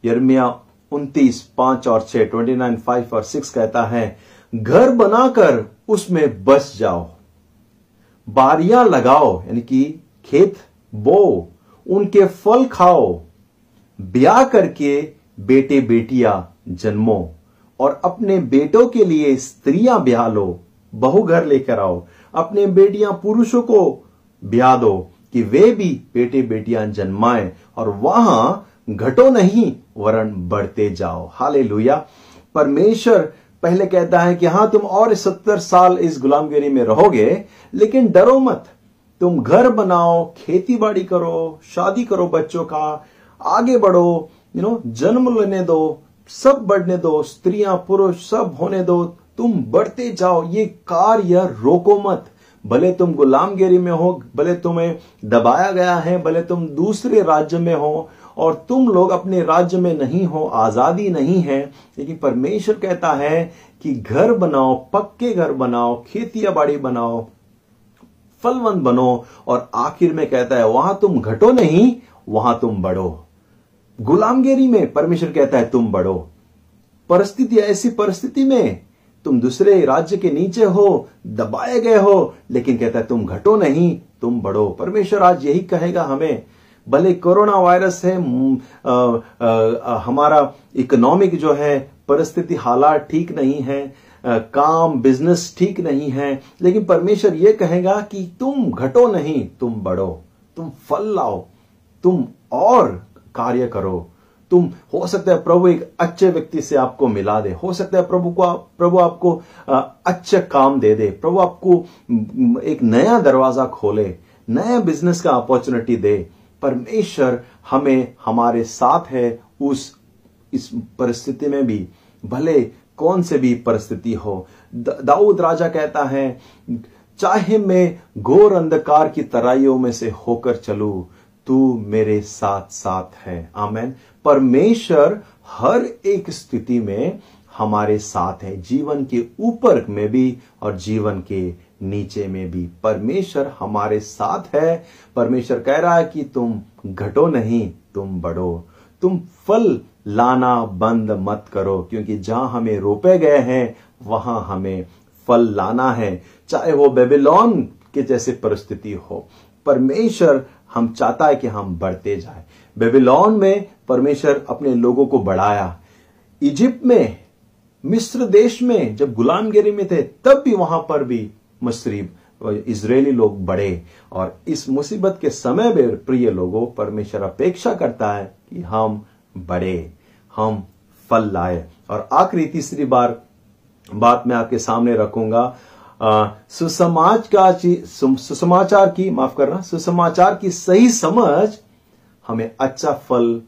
यर्मिया उन्तीस, पाँच और छह ट्वेंटी नाइन फाइव और सिक्स कहता है, घर बनाकर उसमें बस जाओ। बारियाँ लगाओ, यानी कि खेत बो, उनके फल खाओ। ब्याह करके बेटे बेटियाँ जन्मो और अपने बेटों के लिए स्त्रियाँ ब्याह लो। बहु घर लेकर आओ। अपने बेटियाँ पुरुषों को ब्याह दो कि वे भी बेटे बेटियाँ जन्माएँ और वहाँ घटो नहीं वरण बढ़ते जाओ। हाले परमेश्वर पहले कहता है कि हाँ, तुम और सत्तर साल इस गुलामगिरी में रहोगे, लेकिन डरो मत। तुम घर बनाओ, खेती बाड़ी करो, शादी करो बच्चों का, आगे बढ़ो यू नो जन्म लेने दो, सब बढ़ने दो, स्त्रियाँ, पुरुष, सब होने दो, तुम बढ़ते जाओ। ये कार्य रोको मत। भले तुम गुलामगिरी में हो, भले तुम्हें दबाया गया है, भले तुम दूसरे राज्य में हो और तुम लोग अपने राज्य में नहीं हो, आज़ादी नहीं है, लेकिन परमेश्वर कहता है कि घर बनाओ, पक्के घर बनाओ, खेतिया बाड़ी बनाओ फलवंत बनो, और आखिर में कहता है, वहाँ तुम घटो नहीं, वहाँ तुम बढ़ो। गुलामगिरी में परमेश्वर कहता है, तुम बढ़ो। परिस्थिति ऐसी परिस्थिति में तुम दूसरे राज्य के नीचे हो, दबाए गए हो, लेकिन कहता है, तुम घटो नहीं, तुम बढ़ो। परमेश्वर आज यही कहेगा हमें भले कोरोना वायरस है आ, आ, आ, हमारा इकोनॉमिक जो है परिस्थिति हालात ठीक नहीं है आ, काम बिज़नेस ठीक नहीं है लेकिन परमेश्वर ये कहेगा कि तुम घटो नहीं तुम बढ़ो तुम फल लाओ तुम और कार्य करो। तुम हो सकता है प्रभु एक अच्छे व्यक्ति से आपको मिला दे हो सकता है प्रभु को प्रभु आपको अच्छा काम दे दे प्रभु आपको एक नया दरवाज़ा खोले नया बिज़नेस का अपॉर्चुनिटी दे परमेश्वर हमें हमारे साथ है उस, इस परिस्थिति में भी। भले कौन से भी परिस्थिति हो। दाऊद राजा कहता है, चाहे मैं घोर अंधकार की तराइयों में से होकर चलू, तू मेरे साथ साथ है। आमेन। परमेश्वर हर एक स्थिति में हमारे साथ है। जीवन के ऊपर में भी और जीवन के नीचे में भी। परमेश्वर हमारे साथ है। परमेश्वर कह रहा है कि तुम घटो नहीं, तुम बढ़ो। तुम फल लाना बंद मत करो, क्योंकि जहाँ हमें रोपे गए हैं, वहाँ हमें फल लाना है। चाहे वो बेबीलोन के जैसे परिस्थिति हो, परमेश्वर हम चाहता है कि हम बढ़ते जाए। बेबीलोन में परमेश्वर अपने लोगों को बढ़ाया। इजिप्ट में, मिस्र देश में, जब गुलामगिरी में थे, तब भी वहाँ पर भी मशरीब इसराइली लोग बढ़े और इस मुसीबत के समय में प्रिय लोगों, परमेश्वर अपेक्षा करता है कि हम बढ़े हम फल लाए। और आखिरी तीसरी बार, बात मैं आपके सामने रखूँगा सुसमाज का सुसमाचार की, माफ़ करना, सुसमाचार की सही समझ हमें अच्छा फल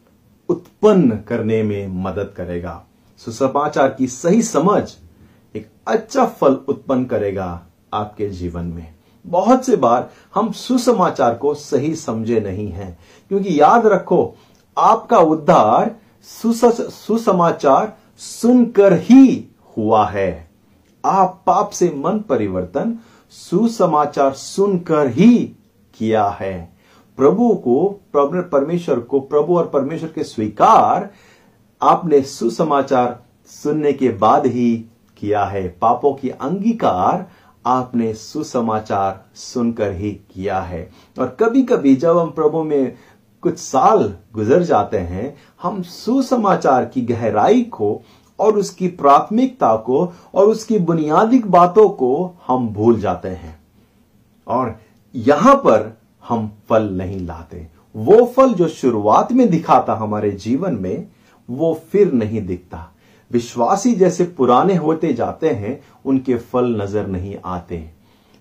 उत्पन्न करने में मदद करेगा। सुसमाचार की सही समझ एक अच्छा फल उत्पन्न करेगा। आपके जीवन में। बहुत से बार हम सुसमाचार को सही समझे नहीं हैं, क्योंकि याद रखो, आपका उद्धार सुसमाचार सुनकर ही हुआ है। आप पाप से मन परिवर्तन सुसमाचार सुनकर ही किया है। प्रभु को परमेश्वर को, प्रभु और परमेश्वर के स्वीकार आपने सुसमाचार सुनने के बाद ही किया है। पापों की अंगीकार आपने सुसमाचार सुनकर ही किया है। और कभी कभी जब हम प्रभु में कुछ साल गुजर जाते हैं, हम सुसमाचार की गहराई को और उसकी प्राथमिकता को और उसकी बुनियादी बातों को हम भूल जाते हैं। और यहाँ पर हम फल नहीं लाते। वो फल जो शुरुआत में दिखा था हमारे जीवन में, वो फिर नहीं दिखता। विश्वासी जैसे पुराने होते जाते हैं, उनके फल नज़र नहीं आते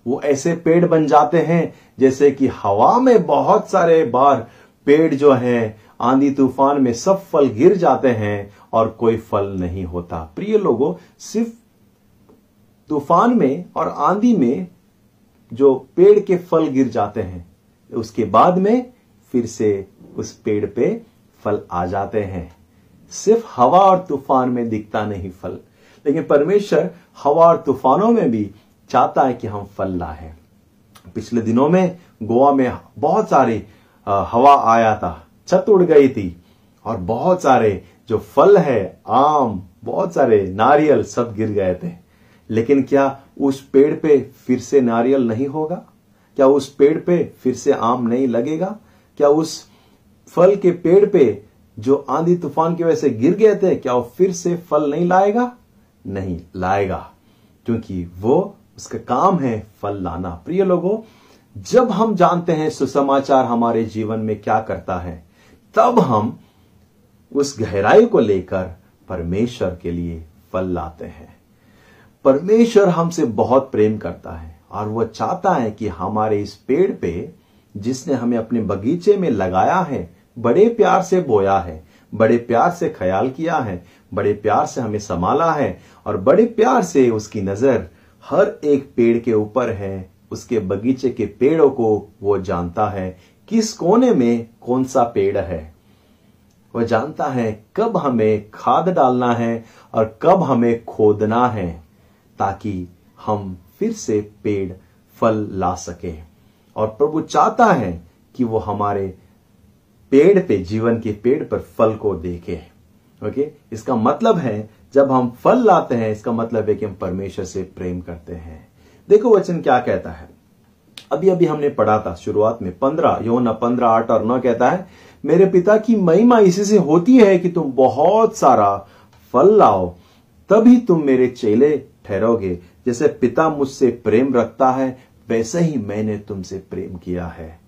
वो ऐसे पेड़ बन जाते हैं, जैसे कि हवा में बहुत सारे बार पेड़ जो हैं, आंधी तूफ़ान में सब फल गिर जाते हैं और कोई फल नहीं होता। प्रिय लोगों, सिर्फ़ तूफ़ान में और आंधी में जो पेड़ के फल गिर जाते हैं, उसके बाद में फिर से उस पेड़ पे फल आ जाते हैं। सिर्फ़ हवा और तूफ़ान में दिखता नहीं फल। लेकिन परमेश्वर हवा और तूफानों में भी चाहता है कि हम फल लाए पिछले दिनों में गोवा में बहुत सारी हवा आया था। छत उड़ गई थी और बहुत सारे जो फल है, आम, बहुत सारे नारियल सब गिर गए थे। लेकिन क्या उस पेड़ पे फिर से नारियल नहीं होगा? क्या उस पेड़ पे फिर से आम नहीं लगेगा? क्या उस फल के पेड़ पे जो आंधी तूफ़ान की वजह से गिर गए थे, क्या वो फिर से फल नहीं लाएगा? नहीं लाएगा, क्योंकि वो उसका काम है फल लाना। प्रिय लोगों, जब हम जानते हैं सुसमाचार हमारे जीवन में क्या करता है, तब हम उस गहराई को लेकर परमेश्वर के लिए फल लाते हैं। परमेश्वर हमसे बहुत प्रेम करता है, और वह चाहता है कि हमारे इस पेड़ पे, जिसने हमें अपने बगीचे में लगाया है बड़े प्यार से बोया है, बड़े प्यार से ख्याल किया है, बड़े प्यार से हमें संभाला है और बड़े प्यार से उसकी नज़र हर एक पेड़ के ऊपर है। उसके बगीचे के पेड़ों को वो जानता है किस कोने में कौन सा पेड़ है। वह जानता है कब हमें खाद डालना है और कब हमें खोदना है ताकि हम फिर से पेड़, फल ला सके। और प्रभु चाहता है कि वो हमारे पेड़ पे, जीवन के पेड़ पर फल को देखे ओके इसका मतलब है, जब हम फल लाते हैं, इसका मतलब है कि हम परमेश्वर से प्रेम करते हैं। देखो वचन क्या कहता है। अभी अभी हमने पढ़ा था शुरुआत में, पंद्रह योना पंद्रह, आठ और नौ कहता है, मेरे पिता की महिमा इसी से होती है कि तुम बहुत सारा फल लाओ, तभी तुम मेरे चेले ठहरोगे। जैसे पिता मुझसे प्रेम रखता है, वैसे ही मैंने तुमसे प्रेम किया है।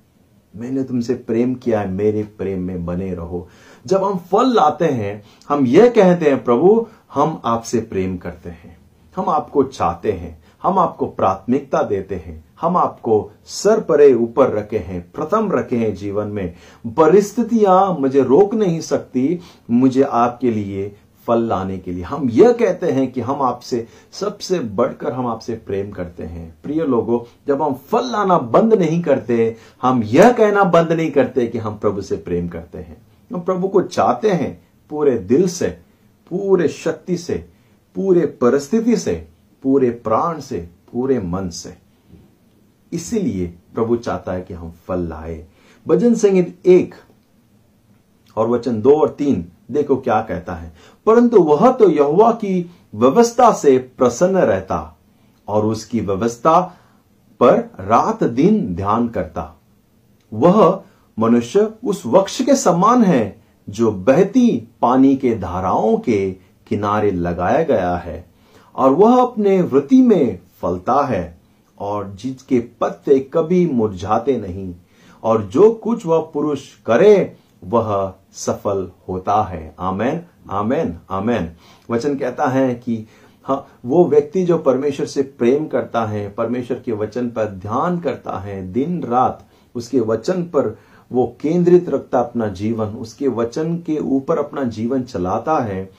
मैंने तुमसे प्रेम किया है, मेरे प्रेम में बने रहो। जब हम फल लाते हैं, हम यह कहते हैं, प्रभु, हम आपसे प्रेम करते हैं। हम आपको चाहते हैं, हम आपको प्राथमिकता देते हैं, हम आपको सर परे ऊपर रखे हैं, प्रथम रखे हैं जीवन में। परिस्थितियाँ मुझे रोक नहीं सकती, मुझे आपके लिए फल लाने के लिए। हम यह कहते हैं कि हम आपसे, सबसे बढ़कर हम आपसे प्रेम करते हैं। प्रिय लोगों, जब हम फल लाना बंद नहीं करते, हम यह कहना बंद नहीं करते कि हम प्रभु से प्रेम करते हैं। हम प्रभु को चाहते हैं पूरे दिल से, पूरे शक्ति से, पूरे परिस्थिति से, पूरे प्राण से, पूरे मन से। इसीलिए प्रभु चाहता है कि हम फल लाए। भजन संगीत एक और वचन दो और तीन देखो क्या कहता है। परंतु वह तो यहुआ की व्यवस्था से प्रसन्न रहता और उसकी व्यवस्था पर रात दिन ध्यान करता। वह मनुष्य उस वक्ष के समान है जो बहती पानी के धाराओं के किनारे लगाया गया है और वह अपने वृत्ति में फलता है और जिसके पत्ते कभी मुरझाते नहीं और जो कुछ वह पुरुष करे वह सफल होता है। आमेन आमेन आमेन। वचन कहता है कि हाँ वो व्यक्ति जो परमेश्वर से प्रेम करता है, परमेश्वर के वचन पर ध्यान करता है, दिन रात उसके वचन पर वो केंद्रित रखता अपना जीवन, उसके वचन के ऊपर अपना जीवन चलाता है,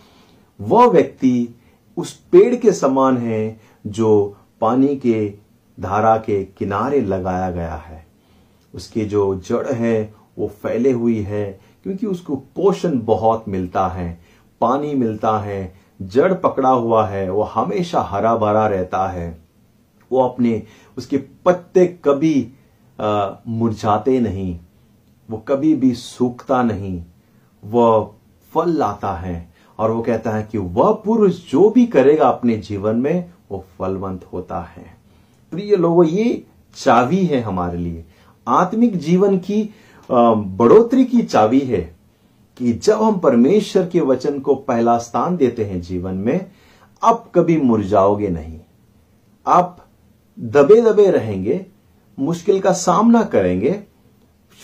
वह व्यक्ति उस पेड़ के समान है जो पानी के धारा के किनारे लगाया गया है। उसके जो जड़ है वो फैले हुई है, क्योंकि उसको पोषण बहुत मिलता है, पानी मिलता है, जड़ पकड़ा हुआ है, वो हमेशा हरा भरा रहता है। वो अपने, उसके पत्ते कभी मुरझाते नहीं, वो कभी भी सूखता नहीं वह फल लाता है, और वो कहता है कि वह पुरुष जो भी करेगा अपने जीवन में, वो फलवंत होता है। प्रिय लोगों, ये चावी है हमारे लिए। आत्मिक जीवन की बढ़ोतरी की चावी है कि जब हम परमेश्वर के वचन को पहला स्थान देते हैं जीवन में, आप कभी मुरझाओगे नहीं। आप दबे दबे रहेंगे, मुश्किल का सामना करेंगे,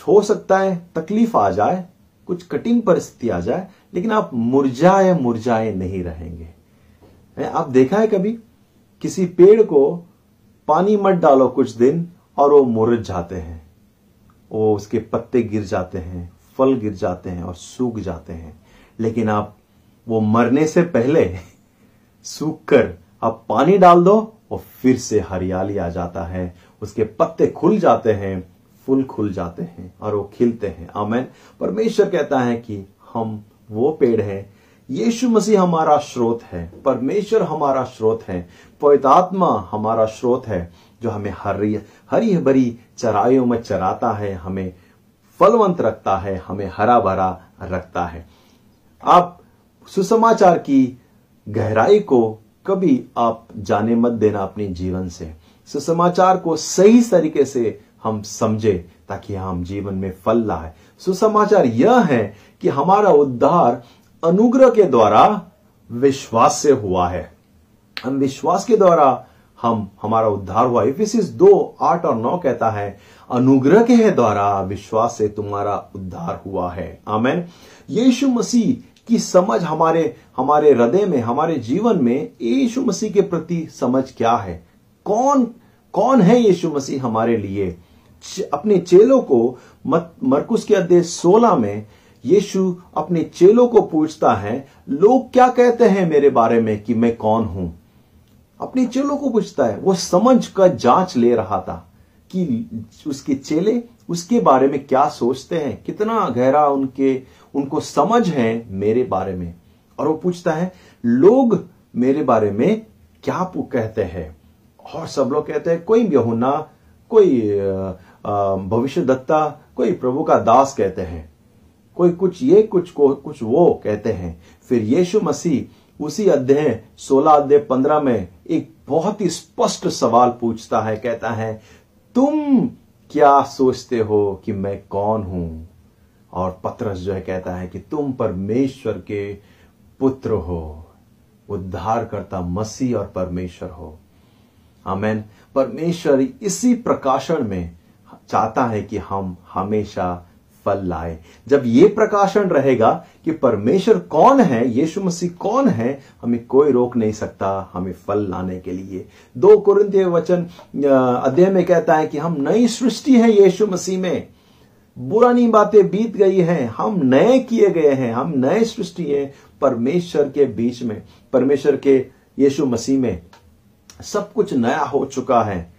हो सकता है तकलीफ़ आ जाए, कुछ कठिन परिस्थिति आ जाए, लेकिन आप मुरझाए मुरझाए नहीं रहेंगे। आप देखा है कभी? किसी पेड़ को पानी मत डालो कुछ दिन और वो मुरझ जाते हैं। वो उसके पत्ते गिर जाते हैं, फल गिर जाते हैं और सूख जाते हैं। लेकिन आप, वो मरने से पहले सूख कर आप पानी डाल दो और फिर से हरियाली आ जाता है। उसके पत्ते खुल जाते हैं, फूल खुल जाते हैं और वो खिलते हैं। आमेन। परमेश्वर कहता है कि हम वो पेड़ है। यीशु मसीह हमारा स्रोत है। परमेश्वर हमारा स्रोत है। पवितात्मा हमारा स्रोत है। जो हमें हरी हरी भरी चराइयों में चराता है, हमें फलवंत रखता है, हमें हरा भरा रखता है। आप सुसमाचार की गहराई को कभी आप जाने मत देना अपने जीवन से। सुसमाचार को सही तरीके से हम समझे, ताकि हम जीवन में फल लाए। सुसमाचार यह है कि हमारा उद्धार अनुग्रह के द्वारा विश्वास से हुआ है। हम विश्वास के द्वारा हम, हमारा उद्धार हुआ। इफिसिस दो, आठ और नौ कहता है, अनुग्रह के है द्वारा विश्वास से तुम्हारा उद्धार हुआ है। आमेन। यीशु मसीह की समझ हमारे हमारे हृदय में, हमारे जीवन में यीशु मसीह के प्रति समझ क्या है? कौन कौन है यीशु मसीह हमारे लिए? अपने चेलों को मरकुस के अध्याय 16 में यीशु अपने चेलों को पूछता है, लोग क्या कहते हैं मेरे बारे में कि मैं कौन हूँ? अपने चेलों को पूछता है वो समझ का जाँच ले रहा था कि उसके चेले उसके बारे में क्या सोचते हैं, कितना गहरा उनके, उनको समझ है मेरे बारे में। और वो पूछता है, लोग मेरे बारे में क्या कहते हैं? और सब लोग कहते हैं, कोई यहुना कोई भविष्य दत्ता कोई प्रभु का दास कहते हैं, कोई कुछ ये, कुछ को, कुछ वो कहते हैं। फिर यीशु मसीह उसी अध्याय सोलह अध्याय पंद्रह में एक बहुत ही स्पष्ट सवाल पूछता है, कहता है, तुम क्या सोचते हो कि मैं कौन हूँ? और पत्रस जो है कहता है कि, तुम परमेश्वर के पुत्र हो उद्धार करता मसीह और परमेश्वर हो। आमेन। परमेश्वर इसी प्रकाशन में चाहता है कि हम हमेशा फल लाए। जब ये प्रकाशन रहेगा कि परमेश्वर कौन है, यीशु मसीह कौन है, हमें कोई रोक नहीं सकता, हमें फल लाने के लिए। दो कुरिंतीय वचन अध्याय में कहता है कि हम नई सृष्टि है यीशु मसीह में। बुरानी बातें बीत गई हैं, हम नए किए गए हैं, हम नए सृष्टि है परमेश्वर के बीच में, परमेश्वर के यीशु मसीह में। सब कुछ नया हो चुका है।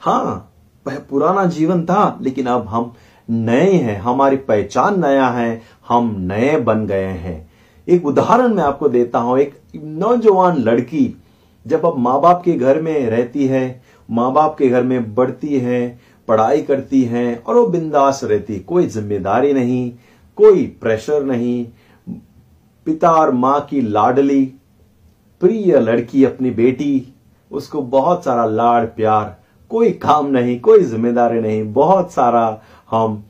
हाँ पुराना जीवन था, लेकिन अब हम नए हैं, हमारी पहचान नया है, हम नए बन गए हैं। एक उदाहरण मैं आपको देता हूँ, एक नौजवान लड़की, जब अब माँ बाप के घर में रहती है माँ बाप के घर में बढ़ती है, पढ़ाई करती है, और वो बिंदास रहती, कोई ज़िम्मेदारी नहीं, कोई प्रेशर नहीं, पिता और माँ की लाडली, प्रिय लड़की अपनी बेटी, उसको बहुत सारा लाड प्यार कोई काम नहीं, कोई ज़िम्मेदारी नहीं, बहुत सारा हम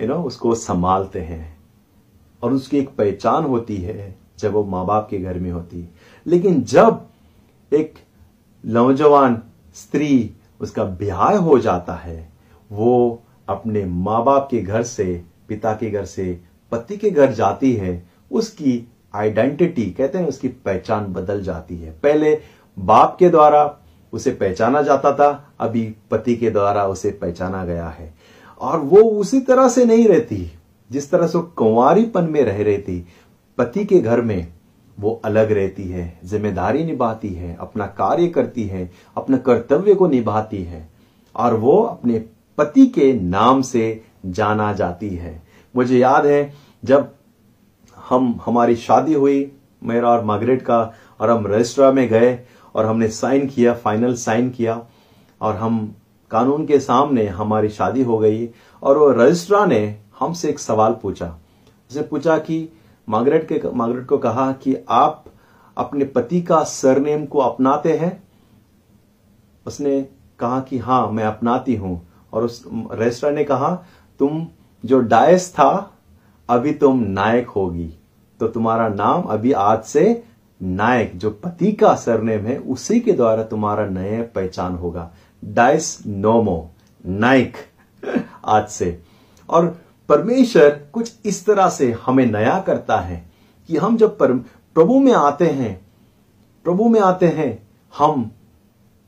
यू नो उसको संभालते हैं और उसकी एक पहचान होती है जब वो माँ बाप के घर में होती है। लेकिन जब एक नौजवान स्त्री उसका ब्याह हो जाता है, वो अपने माँ बाप के घर से, पिता के घर से, पति के घर जाती है, उसकी आइडेंटिटी, कहते हैं उसकी पहचान बदल जाती है। पहले बाप के द्वारा उसे पहचाना जाता था, अभी पति के द्वारा उसे पहचाना गया है। और वो उसी तरह से नहीं रहती, जिस तरह से वो कुंवारीपन में रह रही थी पति के घर में वो अलग रहती है, ज़िम्मेदारी निभाती है, अपना कार्य करती है, अपने कर्तव्य को निभाती है, और वो अपने पति के नाम से जाना जाती है। मुझे याद है, जब हम, हमारी शादी हुई, मेरा और मार्गरेट का, और हम रजिस्ट्रा में गए, और हमने साइन किया, फाइनल साइन किया, और हम कानून के सामने हमारी शादी हो गई और वो रजिस्ट्रा ने हमसे एक सवाल पूछा। उसे पूछा कि मार्गरेट के, मार्गरेट को कहा कि आप अपने पति का सरनेम को अपनाते हैं? उसने कहा कि हाँ, मैं अपनाती हूँ। और उस रजिस्ट्रा ने कहा, तुम जो डायस था, अभी तुम नायक होगी। तो तुम्हारा नाम अभी आज से नायक, जो पति का सरनेम है, उसी के द्वारा तुम्हारा नया पहचान होगा। डायस नोमो नाइक आज से। और परमेश्वर कुछ इस तरह से हमें नया करता है कि हम जब प्रभु में आते हैं, प्रभु में आते हैं, हम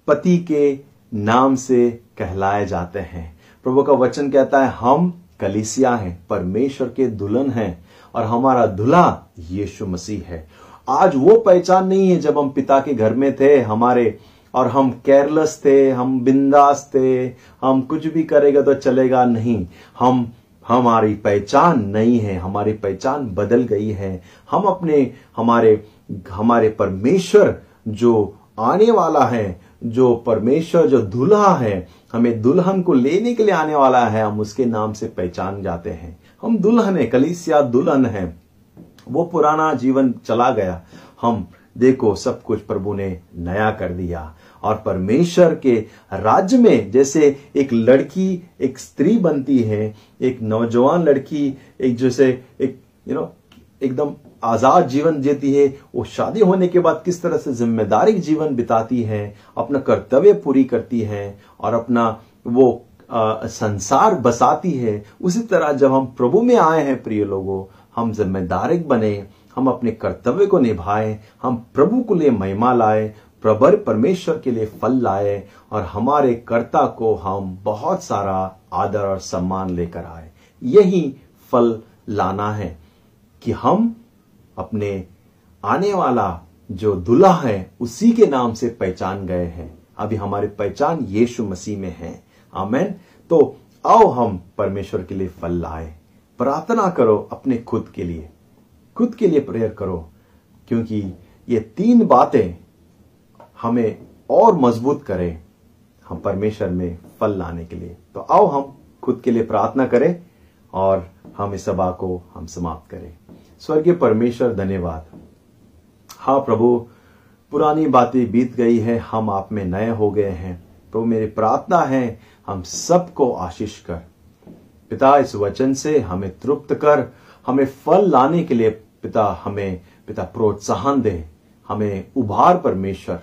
पति के नाम से कहलाए जाते हैं। प्रभु का वचन कहता है, हम कलिसिया हैं, परमेश्वर के दुल्हन हैं और हमारा दुल्हा यीशु मसीह है। आज वो पहचान नहीं है जब हम पिता के घर में थे, हमारे और हम केयरलेस थे, हम बिंदास थे, हम कुछ भी करेगा तो चलेगा नहीं। हम, हमारी पहचान नहीं है, हमारी पहचान बदल गई है। हम अपने, हमारे हमारे परमेश्वर जो आने वाला है, जो परमेश्वर जो दुल्हा है, हमें दुल्हन को लेने के लिए आने वाला है, हम उसके नाम से पहचान जाते हैं। हम दुल्हन है, कलिसिया दुल्हन है। वो पुराना जीवन चला गया। हम, देखो, सब कुछ प्रभु ने नया कर दिया। और परमेश्वर के राज्य में जैसे एक लड़की एक स्त्री बनती है एक नौजवान लड़की एक जैसे एक यू नो एकदम आज़ाद जीवन जीती है वो शादी होने के बाद किस तरह से ज़िम्मेदारी जीवन बिताती है अपना कर्तव्य पूरी करती है और अपना वो अ, संसार बसाती है उसी तरह जब हम प्रभु में आए हैं प्रिय लोगों हम जिम्मेदारिक बने हम अपने कर्तव्य को निभाएँ हम प्रभु को लिए महिमा लाए प्रबर परमेश्वर के लिए फल लाए और हमारे कर्ता को हम बहुत सारा आदर और सम्मान लेकर आए। यही फल लाना है कि हम अपने आने वाला जो दुल्हा है, उसी के नाम से पहचान गए हैं। अभी हमारी पहचान यीशु मसीह में है। आमेन। तो आओ हम परमेश्वर के लिए फल लाए। प्रार्थना करो अपने खुद के लिए। खुद के लिए प्रेयर करो, क्योंकि ये तीन बातें हमें और मज़बूत करें हम परमेश्वर में फल लाने के लिए। तो आओ हम खुद के लिए प्रार्थना करें और हम इस सभा को हम समाप्त करें। स्वर्गीय परमेश्वर, धन्यवाद। हाँ प्रभु, पुरानी बातें बीत गई है, हम आप में नए हो गए हैं। तो मेरी प्रार्थना है, हम सबको आशीष कर। पिता, इस वचन से हमें तृप्त कर, हमें फल लाने के लिए पिता हमें, पिता प्रोत्साहन दे। हमें उभार परमेश्वर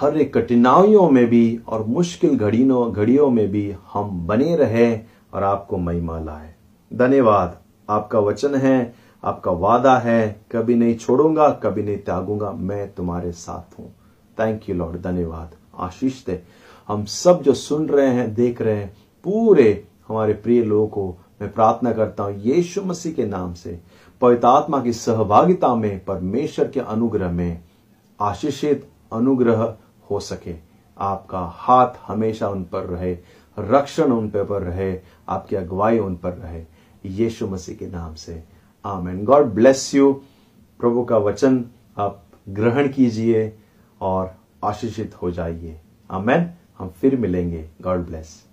हर एक कठिनाइयों में भी और मुश्किल घड़ियों घड़ियों में भी हम बने रहे और आपको महिमा लाए। धन्यवाद। आपका वचन है, आपका वादा है। कभी नहीं छोड़ूँगा, कभी नहीं त्यागूँगा। मैं तुम्हारे साथ हूँ। थैंक यू लॉर्ड धन्यवाद। आशीष दे। हम सब जो सुन रहे हैं, देख रहे हैं, पूरे हमारे प्रिय लोगों को मैं प्रार्थना करता हूँ, यीशु मसीह के नाम से, पवित्र आत्मा की सहभागिता में, परमेश्वर के अनुग्रह में, आशीषित अनुग्रह हो सके। आपका हाथ हमेशा उन पर रहे, रक्षण उन पर रहे, आपकी अगुवाई उन पर रहे। यीशु मसीह के नाम से। आमेन। God bless you. प्रभु का वचन आप ग्रहण कीजिए और आशीषित हो जाइए। आमेन। हम फिर मिलेंगे। God bless.